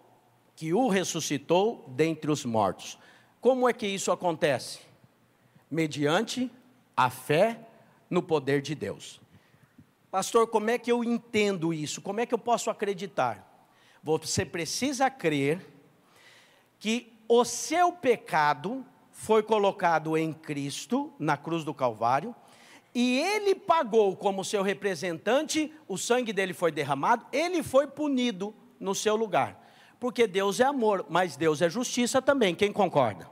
que o ressuscitou dentre os mortos. Como é que isso acontece? Mediante a fé no poder de Deus. Pastor, como é que eu entendo isso? Como é que eu posso acreditar? Você precisa crer que o seu pecado foi colocado em Cristo, na cruz do Calvário, e ele pagou como seu representante, o sangue dele foi derramado, ele foi punido no seu lugar porque Deus é amor, mas Deus é justiça também. Quem concorda?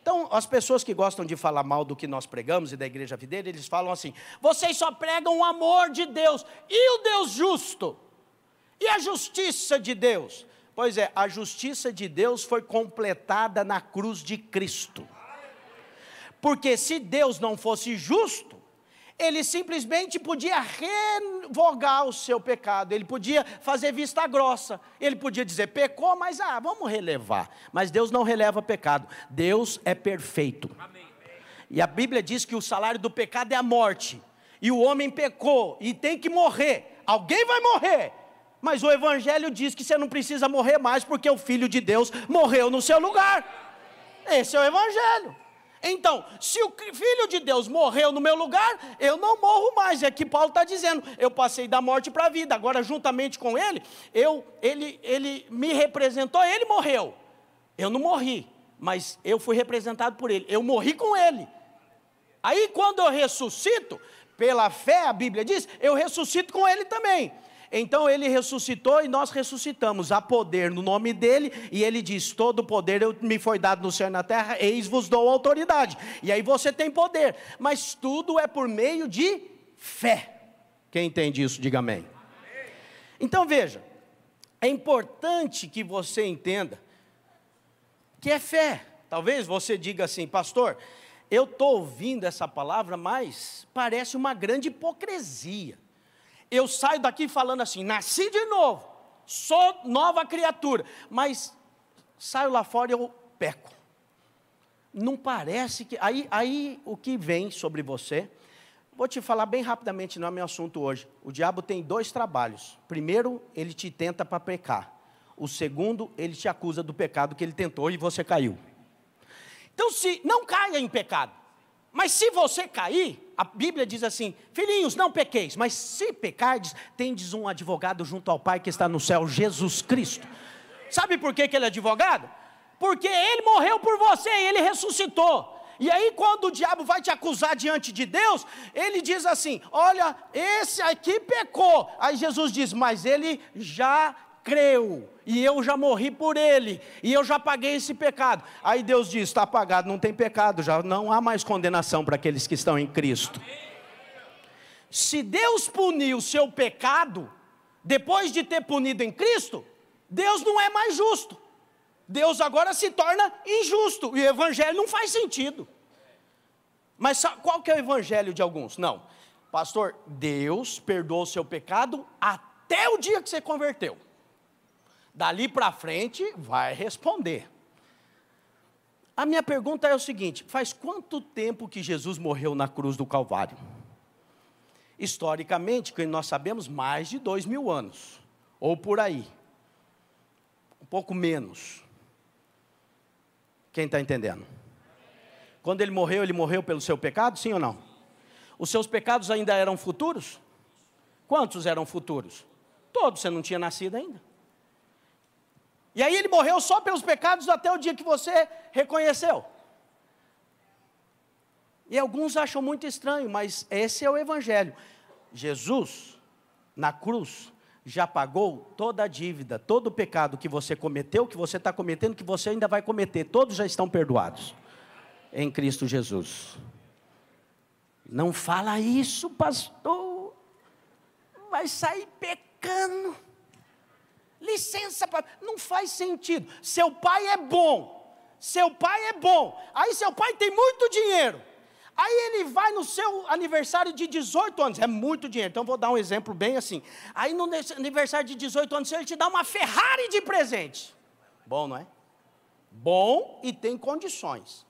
Então, as pessoas que gostam de falar mal do que nós pregamos e da igreja videira, eles falam assim: vocês só pregam o amor de Deus e o Deus justo, e a justiça de Deus. Pois é, a justiça de Deus foi completada na cruz de Cristo. Porque se Deus não fosse justo, ele simplesmente podia revogar o seu pecado, ele podia fazer vista grossa, ele podia dizer pecou, mas ah, vamos relevar. Mas Deus não releva pecado, Deus é perfeito. E a Bíblia diz que o salário do pecado é a morte, e o homem pecou e tem que morrer, alguém vai morrer. Mas o Evangelho diz que você não precisa morrer mais, porque o Filho de Deus morreu no seu lugar. Esse é o Evangelho. Então, se o Filho de Deus morreu no meu lugar, eu não morro mais. É que Paulo está dizendo: eu passei da morte para a vida. Agora, juntamente com ele, eu, ele, ele me representou, ele morreu. Eu não morri, mas eu fui representado por ele. Eu morri com ele. Aí, quando eu ressuscito, pela fé, a Bíblia diz, eu ressuscito com ele também. Então ele ressuscitou e nós ressuscitamos. Há poder no nome dele, e ele diz: Todo poder me foi dado no céu e na terra, eis vos dou autoridade. E aí você tem poder, mas tudo é por meio de fé. Quem entende isso, diga amém. Então veja, é importante que você entenda que é fé. Talvez você diga assim, pastor, eu estou ouvindo essa palavra, mas parece uma grande hipocrisia eu saio daqui falando assim: nasci de novo, sou nova criatura, mas saio lá fora e eu peco. Não parece que. Aí, aí o que vem sobre você, vou te falar bem rapidamente, não é meu assunto hoje. O diabo tem dois trabalhos. Primeiro, ele te tenta para pecar. O segundo, ele te acusa do pecado que ele tentou e você caiu. Então, se não caia em pecado, mas se você cair, a Bíblia diz assim: Filhinhos, não pequeis, mas se pecardes, tendes um advogado junto ao Pai que está no céu, Jesus Cristo. Sabe por que, que ele é advogado? Porque ele morreu por você e ele ressuscitou. E aí, quando o diabo vai te acusar diante de Deus, ele diz assim: Olha, esse aqui pecou. Aí Jesus diz: Mas ele já creu, e eu já morri por ele, e eu já paguei esse pecado. Aí Deus diz: está apagado, não tem pecado, já não há mais condenação para aqueles que estão em Cristo. Se Deus punir o seu pecado, depois de ter punido em Cristo, Deus não é mais justo. Deus agora se torna injusto, e o evangelho não faz sentido. Mas qual que é o evangelho de alguns? Não. Pastor, Deus perdoou o seu pecado até o dia que você converteu. Dali para frente, vai responder. A minha pergunta é o seguinte: faz quanto tempo que Jesus morreu na cruz do Calvário? Historicamente, que nós sabemos, mais de dois mil anos, ou por aí, um pouco menos. Quem está entendendo? Quando ele morreu, ele morreu pelo seu pecado, sim ou não? Os seus pecados ainda eram futuros? Quantos eram futuros? Todos, você não tinha nascido ainda. E aí ele morreu só pelos pecados até o dia que você reconheceu. E alguns acham muito estranho, mas esse é o Evangelho. Jesus, na cruz, já pagou toda a dívida, todo o pecado que você cometeu, que você está cometendo, que você ainda vai cometer, todos já estão perdoados em Cristo Jesus. Não fala isso, pastor. Vai sair pecando. Licença, não faz sentido. Seu pai é bom. Seu pai é bom. Aí seu pai tem muito dinheiro. Aí ele vai no seu aniversário de 18 anos, é muito dinheiro, então vou dar um exemplo bem assim. Aí no aniversário de 18 anos, ele te dá uma Ferrari de presente. Bom, não é? Bom e tem condições.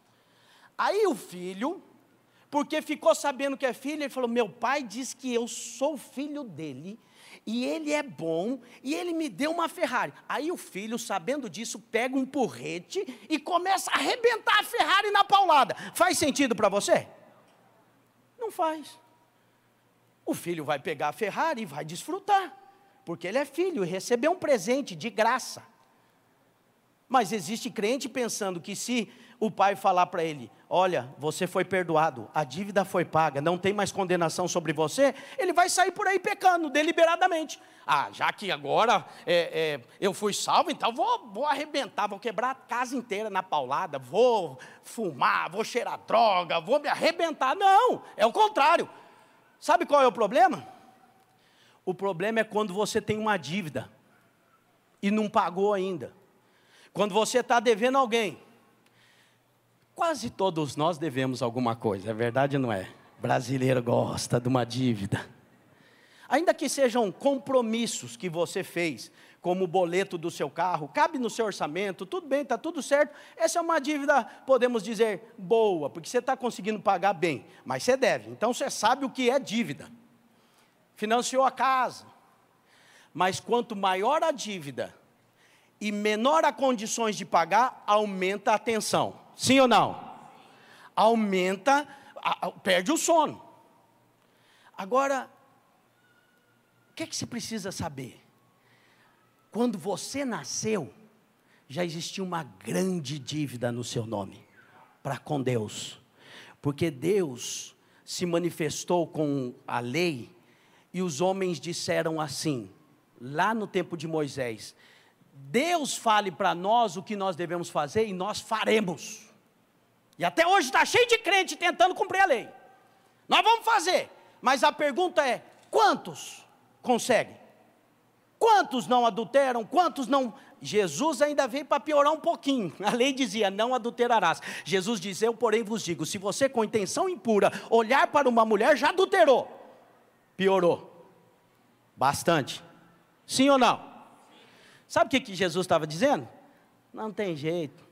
Aí o filho porque ficou sabendo que é filho, ele falou: Meu pai diz que eu sou filho dele, e ele é bom, e ele me deu uma Ferrari. Aí o filho, sabendo disso, pega um porrete e começa a arrebentar a Ferrari na paulada. Faz sentido para você? Não faz. O filho vai pegar a Ferrari e vai desfrutar, porque ele é filho e recebeu um presente de graça. Mas existe crente pensando que se o pai falar para ele: Olha, você foi perdoado, a dívida foi paga, não tem mais condenação sobre você, ele vai sair por aí pecando deliberadamente. Ah, já que agora é, é, eu fui salvo, então vou, vou arrebentar, vou quebrar a casa inteira na paulada, vou fumar, vou cheirar droga, vou me arrebentar. Não, é o contrário. Sabe qual é o problema? O problema é quando você tem uma dívida e não pagou ainda. Quando você está devendo alguém Quase todos nós devemos alguma coisa, é verdade ou não é? Brasileiro gosta de uma dívida. Ainda que sejam compromissos que você fez, como o boleto do seu carro, cabe no seu orçamento, tudo bem, está tudo certo. Essa é uma dívida, podemos dizer, boa, porque você está conseguindo pagar bem, mas você deve. Então você sabe o que é dívida. Financiou a casa. Mas quanto maior a dívida e menor as condições de pagar, aumenta a tensão. Sim ou não? Aumenta, perde o sono. Agora, o que é que você precisa saber? Quando você nasceu, já existia uma grande dívida no seu nome para com Deus, porque Deus se manifestou com a lei e os homens disseram assim, lá no tempo de Moisés: Deus fale para nós o que nós devemos fazer e nós faremos. E até hoje está cheio de crente tentando cumprir a lei. Nós vamos fazer, mas a pergunta é: quantos conseguem? Quantos não adulteram? Quantos não. Jesus ainda veio para piorar um pouquinho. A lei dizia: não adulterarás. Jesus diz: eu, porém, vos digo: se você com intenção impura olhar para uma mulher, já adulterou. Piorou. Bastante. Sim ou não? Sabe o que, que Jesus estava dizendo? Não tem jeito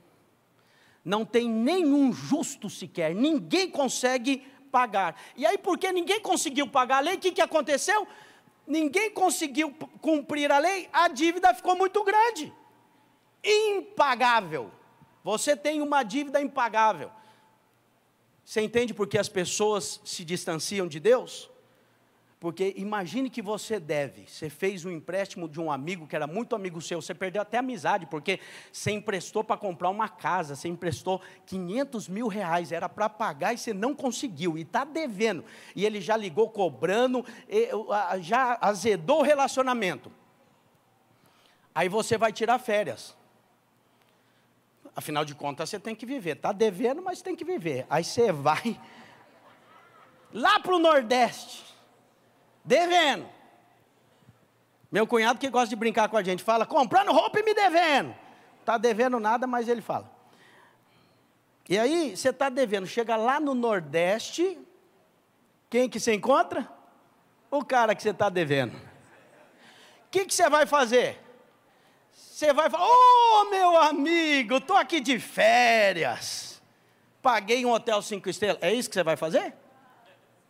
não tem nenhum justo sequer, ninguém consegue pagar. E aí, porque ninguém conseguiu pagar a lei, o que, que aconteceu? Ninguém conseguiu cumprir a lei, a dívida ficou muito grande, impagável. Você tem uma dívida impagável. Você entende por que as pessoas se distanciam de Deus? Porque imagine que você deve, você fez um empréstimo de um amigo que era muito amigo seu, você perdeu até amizade, porque você emprestou para comprar uma casa, você emprestou 500 mil reais, era para pagar e você não conseguiu, e está devendo. E ele já ligou cobrando, já azedou o relacionamento. Aí você vai tirar férias. Afinal de contas, você tem que viver. Está devendo, mas tem que viver. Aí você vai lá para o Nordeste, devendo. Meu cunhado que gosta de brincar com a gente fala, comprando roupa e me devendo. Está devendo nada, mas ele fala. E aí, você está devendo, chega lá no Nordeste, quem que você encontra? O cara que você está devendo. O que, que você vai fazer? Você vai falar, ô oh, meu amigo, estou aqui de férias. Paguei um hotel cinco estrelas. É isso que você vai fazer?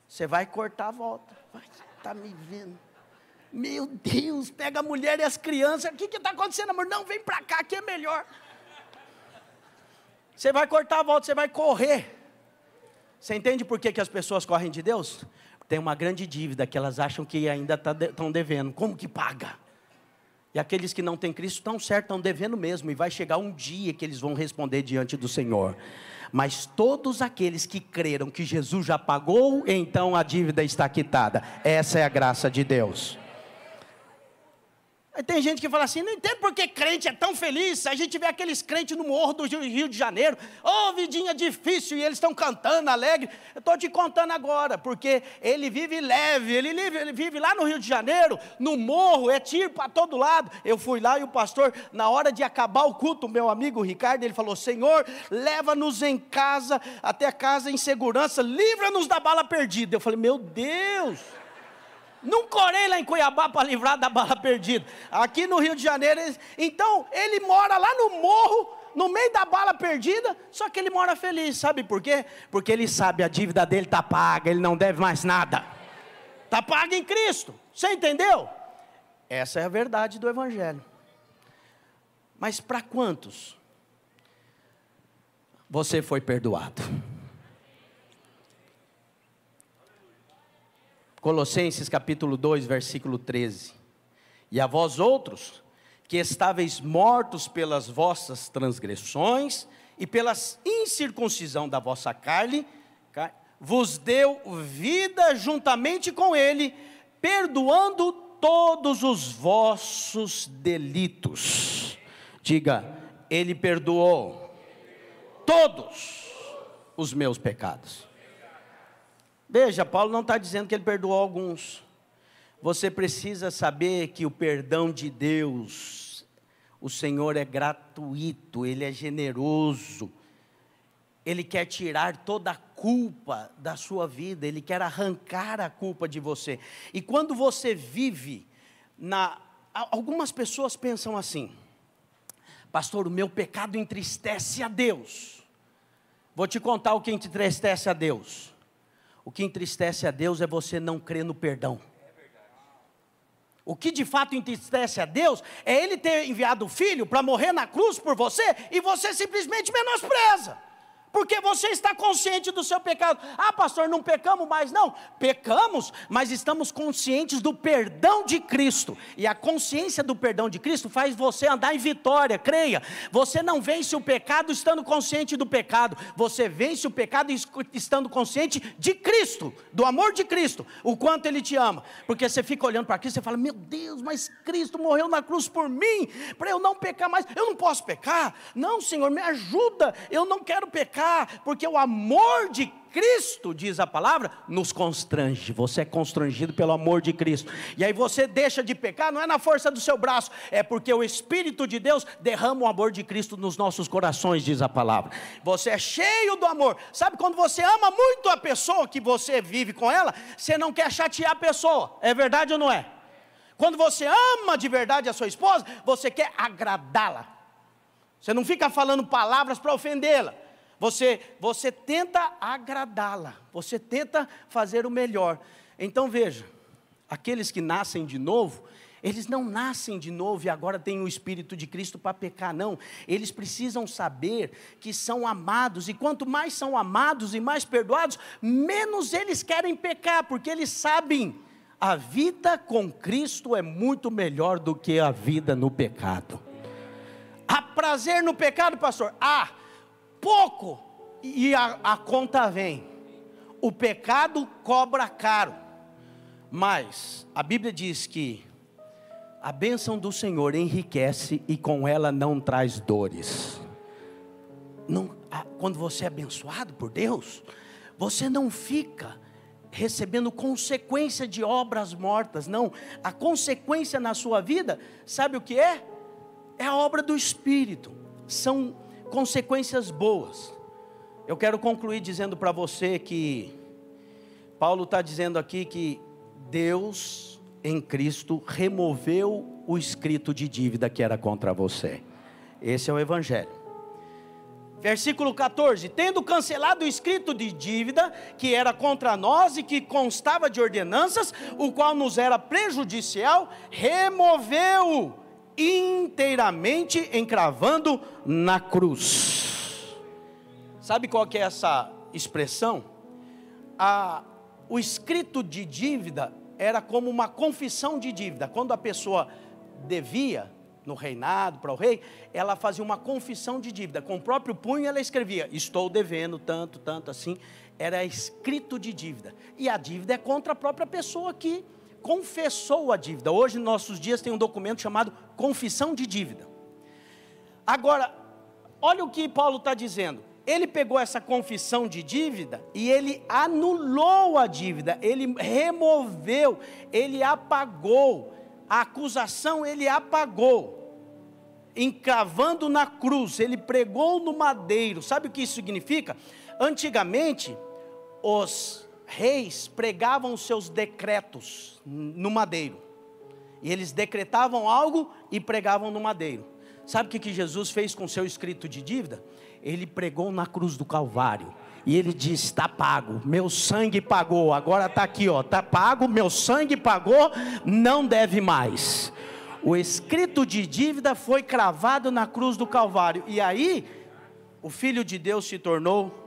Você vai cortar a volta. Vai, tá me vendo. Meu Deus, pega a mulher e as crianças. O que está acontecendo, amor? Não, vem para cá, que é melhor. Você vai cortar a volta, você vai correr. Você entende por que, que as pessoas correm de Deus? Tem uma grande dívida que elas acham que ainda estão tá devendo. Como que paga? E aqueles que não têm Cristo estão certos, estão devendo mesmo. E vai chegar um dia que eles vão responder diante do Senhor. Mas todos aqueles que creram que Jesus já pagou, então a dívida está quitada. Essa é a graça de Deus. Tem gente que fala assim, não entendo porque crente é tão feliz. A gente vê aqueles crentes no morro do Rio de Janeiro, ô oh, vidinha difícil, e eles estão cantando alegre. Eu estou te contando agora, porque ele vive leve, ele vive, ele vive lá no Rio de Janeiro, no morro, é tiro para todo lado. Eu fui lá e o pastor, na hora de acabar o culto, meu amigo Ricardo, ele falou: Senhor, leva-nos em casa, até casa em segurança, livra-nos da bala perdida. Eu falei, meu Deus. Não corei lá em Cuiabá para livrar da bala perdida. Aqui no Rio de Janeiro, então ele mora lá no morro, no meio da bala perdida, só que ele mora feliz. Sabe por quê? Porque ele sabe a dívida dele está paga, ele não deve mais nada. Está paga em Cristo. Você entendeu? Essa é a verdade do Evangelho. Mas para quantos você foi perdoado? Colossenses capítulo 2, versículo 13. E a vós outros, que estáveis mortos pelas vossas transgressões e pela incircuncisão da vossa carne, vos deu vida juntamente com ele, perdoando todos os vossos delitos. Diga, ele perdoou todos os meus pecados. Veja, Paulo não está dizendo que ele perdoou alguns. Você precisa saber que o perdão de Deus, o Senhor é gratuito, Ele é generoso, Ele quer tirar toda a culpa da sua vida, Ele quer arrancar a culpa de você. E quando você vive na. Algumas pessoas pensam assim, pastor, o meu pecado entristece a Deus. Vou te contar o que entristece a Deus o que entristece a Deus é você não crer no perdão. O que de fato entristece a Deus é Ele ter enviado o filho para morrer na cruz por você e você simplesmente menospreza porque você está consciente do seu pecado. Ah, pastor, não pecamos mais, não. Pecamos, mas estamos conscientes do perdão de Cristo. E a consciência do perdão de Cristo faz você andar em vitória, creia. Você não vence o pecado estando consciente do pecado, você vence o pecado estando consciente de Cristo, do amor de Cristo, o quanto Ele te ama. Porque você fica olhando para Cristo e fala: Meu Deus, mas Cristo morreu na cruz por mim, para eu não pecar mais. Eu não posso pecar? Não, Senhor, me ajuda. Eu não quero pecar porque o amor de Cristo, diz a palavra, nos constrange. Você é constrangido pelo amor de Cristo. E aí você deixa de pecar, não é na força do seu braço, é porque o Espírito de Deus derrama o amor de Cristo nos nossos corações, diz a palavra. Você é cheio do amor. Sabe quando você ama muito a pessoa que você vive com ela, você não quer chatear a pessoa. É verdade ou não é? Quando você ama de verdade a sua esposa, você quer agradá-la. Você não fica falando palavras para ofendê-la. Você, você tenta agradá-la, você tenta fazer o melhor. Então veja, aqueles que nascem de novo, eles não nascem de novo e agora têm o Espírito de Cristo para pecar, não. Eles precisam saber que são amados, e quanto mais são amados e mais perdoados, menos eles querem pecar, porque eles sabem a vida com Cristo é muito melhor do que a vida no pecado. Há prazer no pecado, pastor? Ah, pouco e a, a conta vem. O pecado cobra caro. Mas a Bíblia diz que A bênção do Senhor enriquece e com ela não traz dores. Não, quando você é abençoado por Deus, você não fica recebendo consequência de obras mortas, não. A consequência na sua vida, sabe o que é? É a obra do Espírito. São consequências boas. Eu quero concluir dizendo para você que Paulo está dizendo aqui que Deus em Cristo removeu o escrito de dívida que era contra você. Esse é o Evangelho. Versículo 14: Tendo cancelado o escrito de dívida que era contra nós e que constava de ordenanças, o qual nos era prejudicial, removeu inteiramente, encravando na cruz. Sabe qual que é essa expressão? A, o escrito de dívida era como uma confissão de dívida. Quando a pessoa devia no reinado para o rei, ela fazia uma confissão de dívida. Com o próprio punho ela escrevia: Estou devendo tanto, tanto assim. Era escrito de dívida. E a dívida é contra a própria pessoa que confessou a dívida. Hoje, nos nossos dias, tem um documento chamado confissão de dívida. Agora, olha o que Paulo está dizendo ele pegou essa confissão de dívida e ele anulou a dívida, ele removeu, ele apagou, a acusação ele apagou, encravando na cruz, ele pregou no madeiro, sabe o que isso significa? Antigamente, os reis pregavam os seus decretos no madeiro, e eles decretavam algo e pregavam no madeiro. Sabe o que, Jesus fez com o seu escrito de dívida? ele pregou na cruz do Calvário. E ele disse: está pago, meu sangue pagou. Agora está aqui, ó, está pago, meu sangue pagou, não deve mais. O escrito de dívida foi cravado na cruz do Calvário. E aí, o Filho de Deus se tornou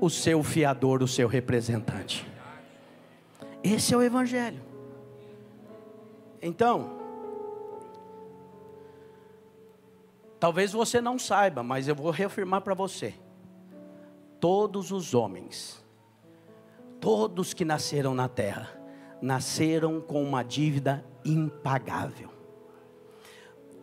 o seu fiador, o seu representante. Esse é o Evangelho. Então, Talvez você não saiba, mas eu vou reafirmar para você. Todos os homens, todos que nasceram na terra, nasceram com uma dívida impagável.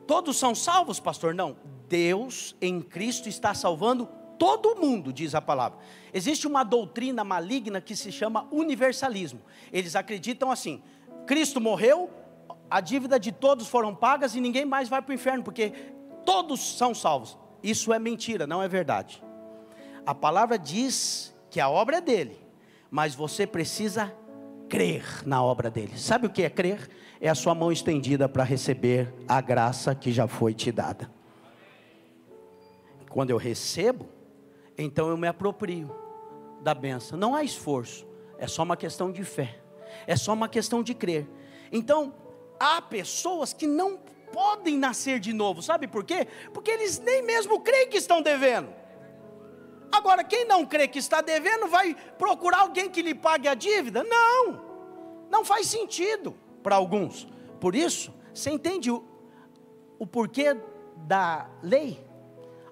Todos são salvos, pastor? Não. Deus em Cristo está salvando todo mundo, diz a palavra. Existe uma doutrina maligna que se chama universalismo. Eles acreditam assim: Cristo morreu, a dívida de todos foram pagas e ninguém mais vai para o inferno, porque todos são salvos. Isso é mentira, não é verdade. A palavra diz que a obra é dele, mas você precisa crer na obra dele. Sabe o que é crer? É a sua mão estendida para receber a graça que já foi te dada. Quando eu recebo, então eu me aproprio da benção. Não há esforço, é só uma questão de fé, é só uma questão de crer. Então, há pessoas que não podem nascer de novo, sabe por quê? Porque eles nem mesmo creem que estão devendo. Agora, quem não crê que está devendo, vai procurar alguém que lhe pague a dívida? Não, não faz sentido para alguns. Por isso, você entende o, o porquê da lei?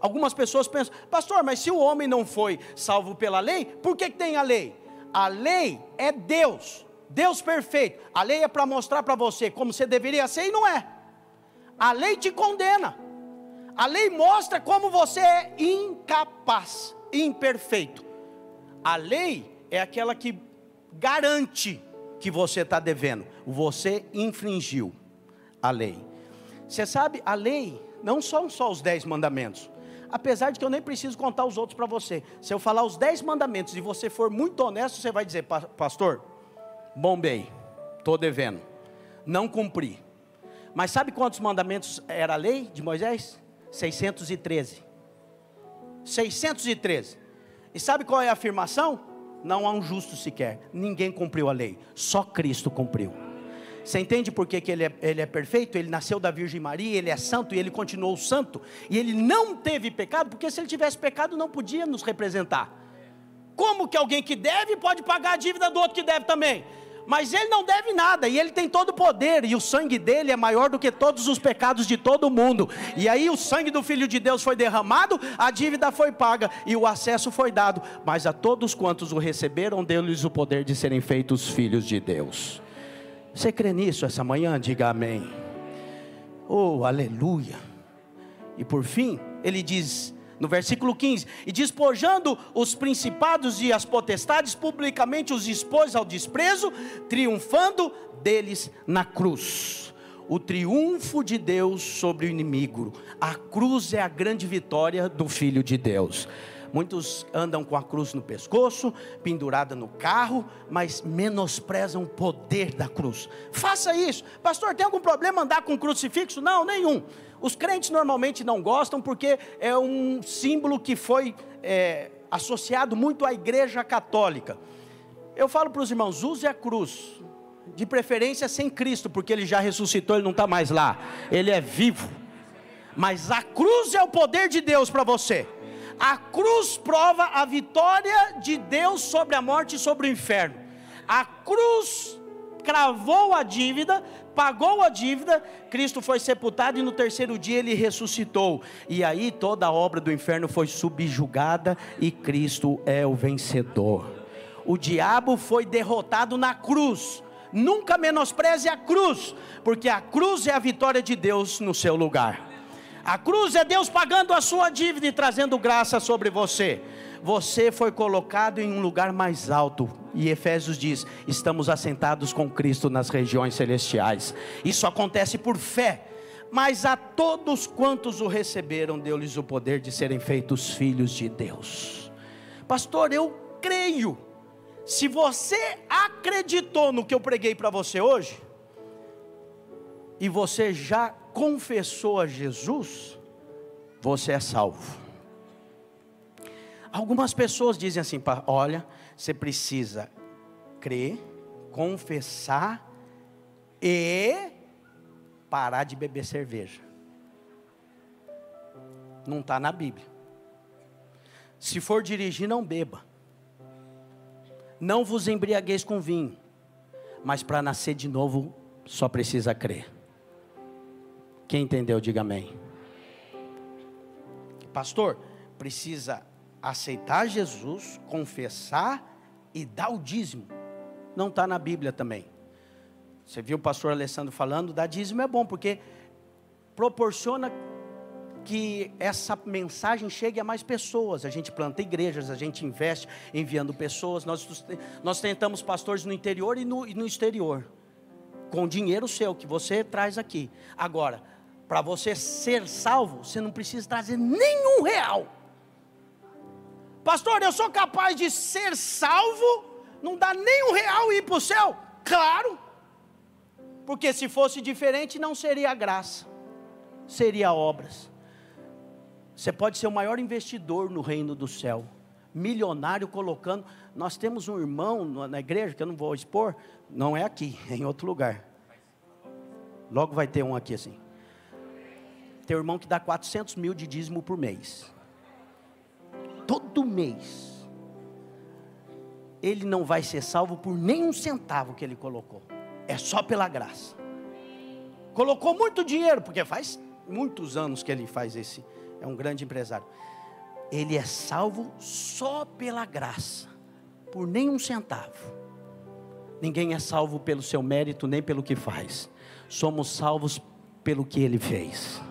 Algumas pessoas pensam, pastor, mas se o homem não foi salvo pela lei, por que, tem a lei? A lei é Deus, Deus perfeito. A lei é para mostrar para você como você deveria ser e não é. A lei te condena. A lei mostra como você é incapaz, imperfeito. A lei é aquela que garante que você está devendo. Você infringiu a lei. Você sabe, a lei não são só os dez mandamentos. Apesar de que eu nem preciso contar os outros para você. Se eu falar os dez mandamentos e você for muito honesto, você vai dizer, pastor, bombei, estou devendo, não cumpri. Mas sabe quantos mandamentos era a lei de Moisés? 613. 613. E sabe qual é a afirmação? Não há um justo sequer. Ninguém cumpriu a lei. Só Cristo cumpriu. Você entende por que, que ele, é, ele é perfeito? Ele nasceu da Virgem Maria, ele é santo e ele continuou santo. E ele não teve pecado, porque se ele tivesse pecado, não podia nos representar. Como que alguém que deve pode pagar a dívida do outro que deve também? mas ele não deve nada, e ele tem todo o poder, e o sangue dele é maior do que todos os pecados de todo mundo. E aí o sangue do Filho de Deus foi derramado, a dívida foi paga e o acesso foi dado, mas a todos quantos o receberam, deu-lhes o poder de serem feitos filhos de Deus. Você crê nisso essa manhã? Diga amém. Oh, aleluia. E por fim, ele diz no versículo 15: E despojando os principados e as potestades, publicamente os expôs ao desprezo, triunfando deles na cruz. O triunfo de Deus sobre o inimigo. A cruz é a grande vitória do Filho de Deus. Muitos andam com a cruz no pescoço, pendurada no carro, mas menosprezam o poder da cruz. Faça isso. Pastor, tem algum problema andar com crucifixo? Não, nenhum. Os crentes normalmente não gostam porque é um símbolo que foi é, associado muito à igreja católica. Eu falo para os irmãos: use a cruz, de preferência sem Cristo, porque ele já ressuscitou, ele não está mais lá, ele é vivo. Mas a cruz é o poder de Deus para você. A cruz prova a vitória de Deus sobre a morte e sobre o inferno. A cruz cravou a dívida, pagou a dívida, Cristo foi sepultado e no terceiro dia ele ressuscitou. E aí toda a obra do inferno foi subjugada e Cristo é o vencedor. O diabo foi derrotado na cruz. Nunca menospreze a cruz, porque a cruz é a vitória de Deus no seu lugar. A cruz é Deus pagando a sua dívida e trazendo graça sobre você. Você foi colocado em um lugar mais alto. E Efésios diz: estamos assentados com Cristo nas regiões celestiais. Isso acontece por fé. Mas a todos quantos o receberam, deu-lhes o poder de serem feitos filhos de Deus. Pastor, eu creio. Se você acreditou no que eu preguei para você hoje, e você já confessou a Jesus, você é salvo. Algumas pessoas dizem assim: olha, você precisa crer, confessar e parar de beber cerveja. Não está na Bíblia. Se for dirigir, não beba. Não vos embriagueis com vinho. Mas para nascer de novo, só precisa crer. Quem entendeu, diga amém. Pastor, precisa aceitar Jesus, confessar e dar o dízimo. Não está na Bíblia também. Você viu o pastor Alessandro falando, dar dízimo é bom, porque proporciona que essa mensagem chegue a mais pessoas. A gente planta igrejas, a gente investe enviando pessoas. Nós, nós tentamos pastores no interior e no, e no exterior, com dinheiro seu que você traz aqui. Agora, para você ser salvo, você não precisa trazer nenhum real. Pastor, eu sou capaz de ser salvo, não dá nenhum real e ir para o céu? Claro, porque se fosse diferente, não seria graça, seria obras. Você pode ser o maior investidor no reino do céu, milionário colocando. Nós temos um irmão na igreja, que eu não vou expor, não é aqui, é em outro lugar. Logo vai ter um aqui assim. Tem um irmão que dá 400 mil de dízimo por mês. Todo mês. Ele não vai ser salvo por nenhum centavo que ele colocou. É só pela graça. Colocou muito dinheiro, porque faz muitos anos que ele faz esse. É um grande empresário. Ele é salvo só pela graça, por nenhum centavo. Ninguém é salvo pelo seu mérito, nem pelo que faz. Somos salvos pelo que ele fez.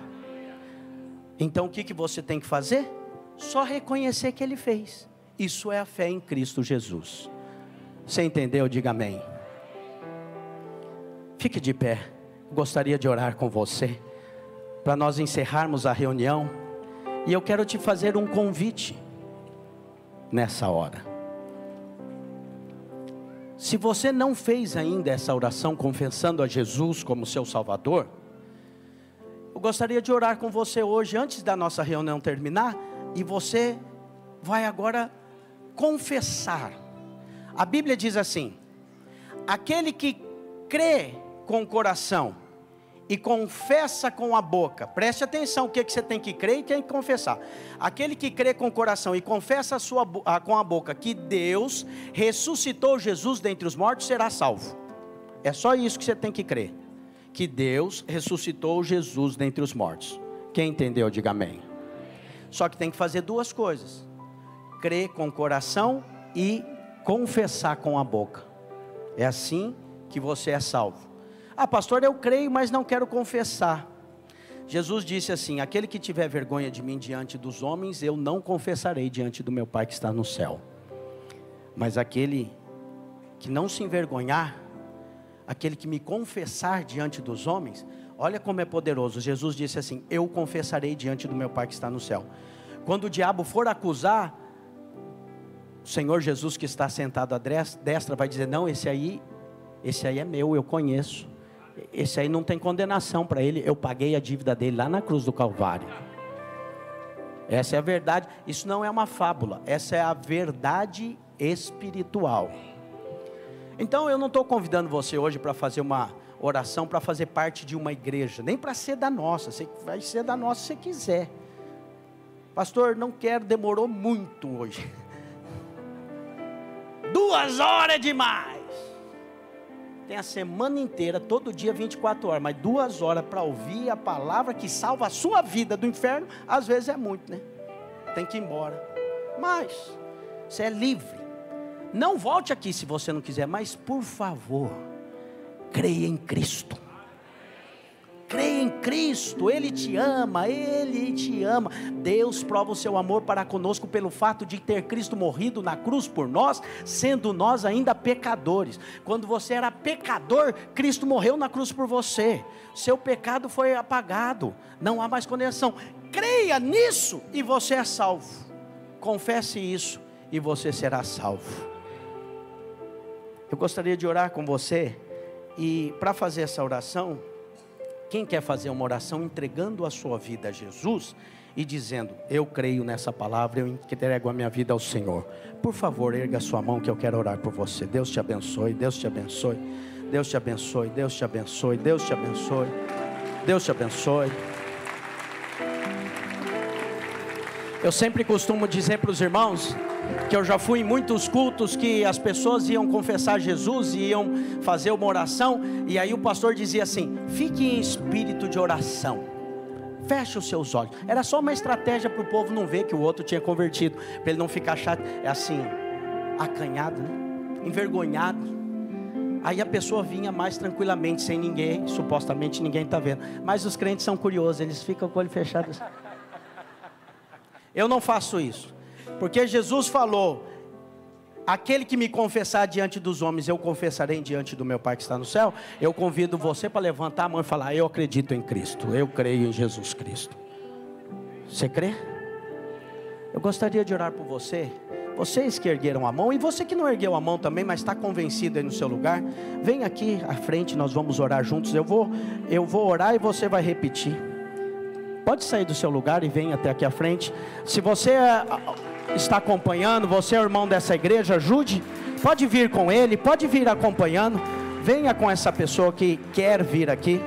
Então o que, que você tem que fazer? Só reconhecer que Ele fez. Isso é a fé em Cristo Jesus. Você entendeu? Diga amém. Fique de pé. Gostaria de orar com você. Para nós encerrarmos a reunião. E eu quero te fazer um convite. Nessa hora. Se você não fez ainda essa oração confessando a Jesus como seu Salvador, eu gostaria de orar com você hoje, antes da nossa reunião terminar, e você vai agora confessar. A Bíblia diz assim: aquele que crê com o coração e confessa com a boca, preste atenção o que, que você tem que crer e tem que confessar. Aquele que crê com o coração e confessa a sua, a, com a boca que Deus ressuscitou Jesus dentre os mortos será salvo. É só isso que você tem que crer que Deus ressuscitou Jesus dentre os mortos. Quem entendeu, diga amém. Só que tem que fazer duas coisas: crer com o coração e confessar com a boca. É assim que você é salvo. Ah, pastor, eu creio, mas não quero confessar. Jesus disse assim: Aquele que tiver vergonha de mim diante dos homens, eu não confessarei diante do meu Pai que está no céu. Mas aquele que não se envergonhar, aquele que me confessar diante dos homens, olha como é poderoso. Jesus disse assim: Eu confessarei diante do meu Pai que está no céu. Quando o diabo for acusar, o Senhor Jesus que está sentado à destra vai dizer: Não, esse aí, esse aí é meu, eu conheço. Esse aí não tem condenação para ele, eu paguei a dívida dele lá na cruz do Calvário. Essa é a verdade, isso não é uma fábula, essa é a verdade espiritual. Então eu não estou convidando você hoje para fazer uma oração, para fazer parte de uma igreja, nem para ser da nossa, você vai ser da nossa se quiser. Pastor, não quero, demorou muito hoje. Duas horas demais. Tem a semana inteira, todo dia 24 horas, mas duas horas para ouvir a palavra que salva a sua vida do inferno, às vezes é muito, né? Tem que ir embora. Mas você é livre. Não volte aqui se você não quiser, mas por favor, creia em Cristo. Creia em Cristo, Ele te ama, Ele te ama. Deus prova o seu amor para conosco pelo fato de ter Cristo morrido na cruz por nós, sendo nós ainda pecadores. Quando você era pecador, Cristo morreu na cruz por você. Seu pecado foi apagado, não há mais condenação. Creia nisso e você é salvo. Confesse isso e você será salvo. Eu gostaria de orar com você e para fazer essa oração, quem quer fazer uma oração entregando a sua vida a Jesus e dizendo: Eu creio nessa palavra, eu entrego a minha vida ao Senhor. Por favor, erga sua mão que eu quero orar por você. Deus te abençoe, Deus te abençoe, Deus te abençoe, Deus te abençoe, Deus te abençoe, Deus te abençoe. Eu sempre costumo dizer para os irmãos que eu já fui em muitos cultos que as pessoas iam confessar Jesus e iam fazer uma oração, e aí o pastor dizia assim: fique em espírito de oração. Feche os seus olhos. Era só uma estratégia para o povo não ver que o outro tinha convertido, para ele não ficar chato, é assim, acanhado, né? envergonhado. Aí a pessoa vinha mais tranquilamente, sem ninguém, supostamente ninguém está vendo. Mas os crentes são curiosos, eles ficam com o olho fechado. Eu não faço isso. Porque Jesus falou: Aquele que me confessar diante dos homens, eu confessarei diante do meu Pai que está no céu. Eu convido você para levantar a mão e falar: Eu acredito em Cristo, eu creio em Jesus Cristo. Você crê? Eu gostaria de orar por você. Vocês que ergueram a mão e você que não ergueu a mão também, mas está convencido aí no seu lugar, vem aqui à frente, nós vamos orar juntos. Eu vou, eu vou orar e você vai repetir. Pode sair do seu lugar e vem até aqui à frente. Se você é está acompanhando, você é irmão dessa igreja, ajude. Pode vir com ele, pode vir acompanhando. Venha com essa pessoa que quer vir aqui.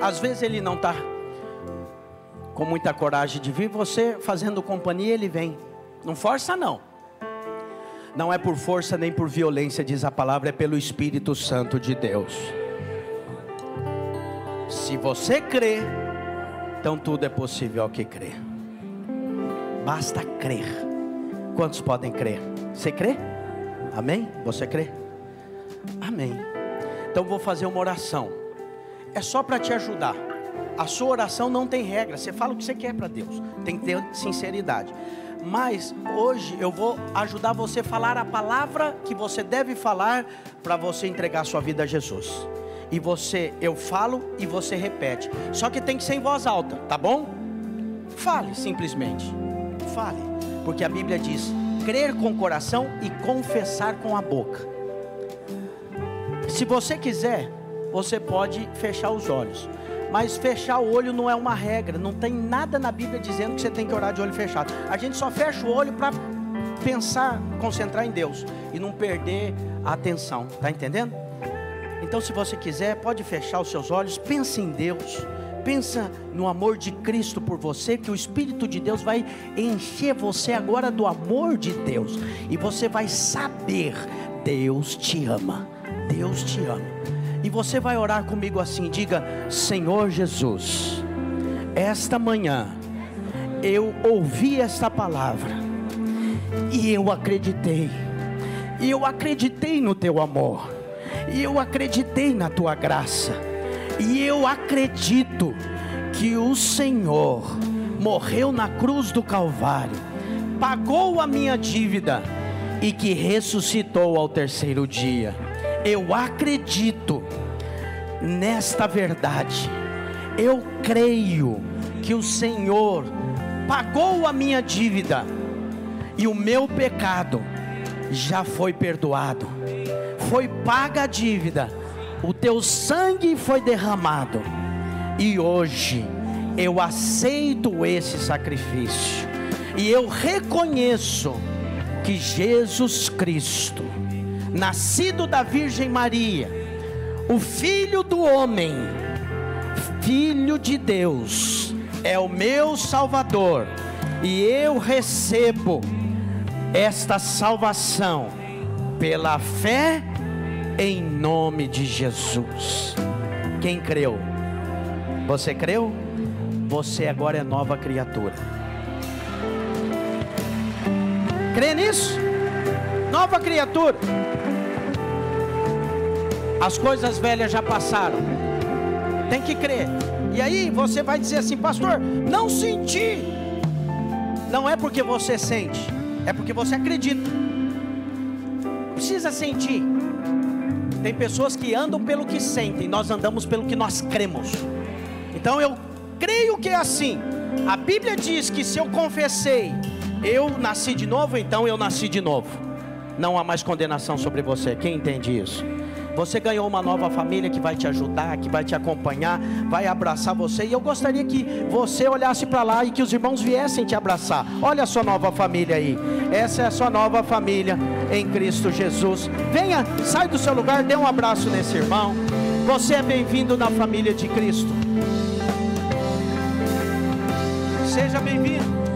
Às vezes ele não está com muita coragem de vir, você fazendo companhia, ele vem. Não força, não. Não é por força nem por violência, diz a palavra, é pelo Espírito Santo de Deus. Se você crê, então tudo é possível ao que crê. Basta crer. Quantos podem crer? Você crê? Amém? Você crê? Amém. Então vou fazer uma oração. É só para te ajudar. A sua oração não tem regra. Você fala o que você quer para Deus. Tem que ter sinceridade. Mas hoje eu vou ajudar você a falar a palavra que você deve falar para você entregar sua vida a Jesus e você, eu falo e você repete. Só que tem que ser em voz alta, tá bom? Fale simplesmente. Fale, porque a Bíblia diz: crer com o coração e confessar com a boca. Se você quiser, você pode fechar os olhos. Mas fechar o olho não é uma regra, não tem nada na Bíblia dizendo que você tem que orar de olho fechado. A gente só fecha o olho para pensar, concentrar em Deus e não perder a atenção, tá entendendo? Então, se você quiser, pode fechar os seus olhos, pense em Deus. Pensa no amor de Cristo por você, que o Espírito de Deus vai encher você agora do amor de Deus, e você vai saber: Deus te ama, Deus te ama. E você vai orar comigo assim: diga, Senhor Jesus, esta manhã eu ouvi esta palavra, e eu acreditei, e eu acreditei no teu amor, e eu acreditei na tua graça, e eu acredito que o Senhor morreu na cruz do Calvário, pagou a minha dívida e que ressuscitou ao terceiro dia. Eu acredito nesta verdade. Eu creio que o Senhor pagou a minha dívida e o meu pecado já foi perdoado. Foi paga a dívida. O teu sangue foi derramado. E hoje eu aceito esse sacrifício. E eu reconheço que Jesus Cristo, nascido da Virgem Maria, o Filho do Homem, Filho de Deus, é o meu Salvador, e eu recebo esta salvação pela fé em nome de Jesus. Quem creu? Você creu? Você agora é nova criatura. Crê nisso? Nova criatura. As coisas velhas já passaram. Tem que crer. E aí você vai dizer assim, pastor, não senti. Não é porque você sente, é porque você acredita. Precisa sentir. Tem pessoas que andam pelo que sentem, nós andamos pelo que nós cremos. Então eu creio que é assim. A Bíblia diz que se eu confessei, eu nasci de novo, então eu nasci de novo. Não há mais condenação sobre você. Quem entende isso? Você ganhou uma nova família que vai te ajudar, que vai te acompanhar, vai abraçar você. E eu gostaria que você olhasse para lá e que os irmãos viessem te abraçar. Olha a sua nova família aí. Essa é a sua nova família em Cristo Jesus. Venha, sai do seu lugar, dê um abraço nesse irmão. Você é bem-vindo na família de Cristo. Seja bem-vindo.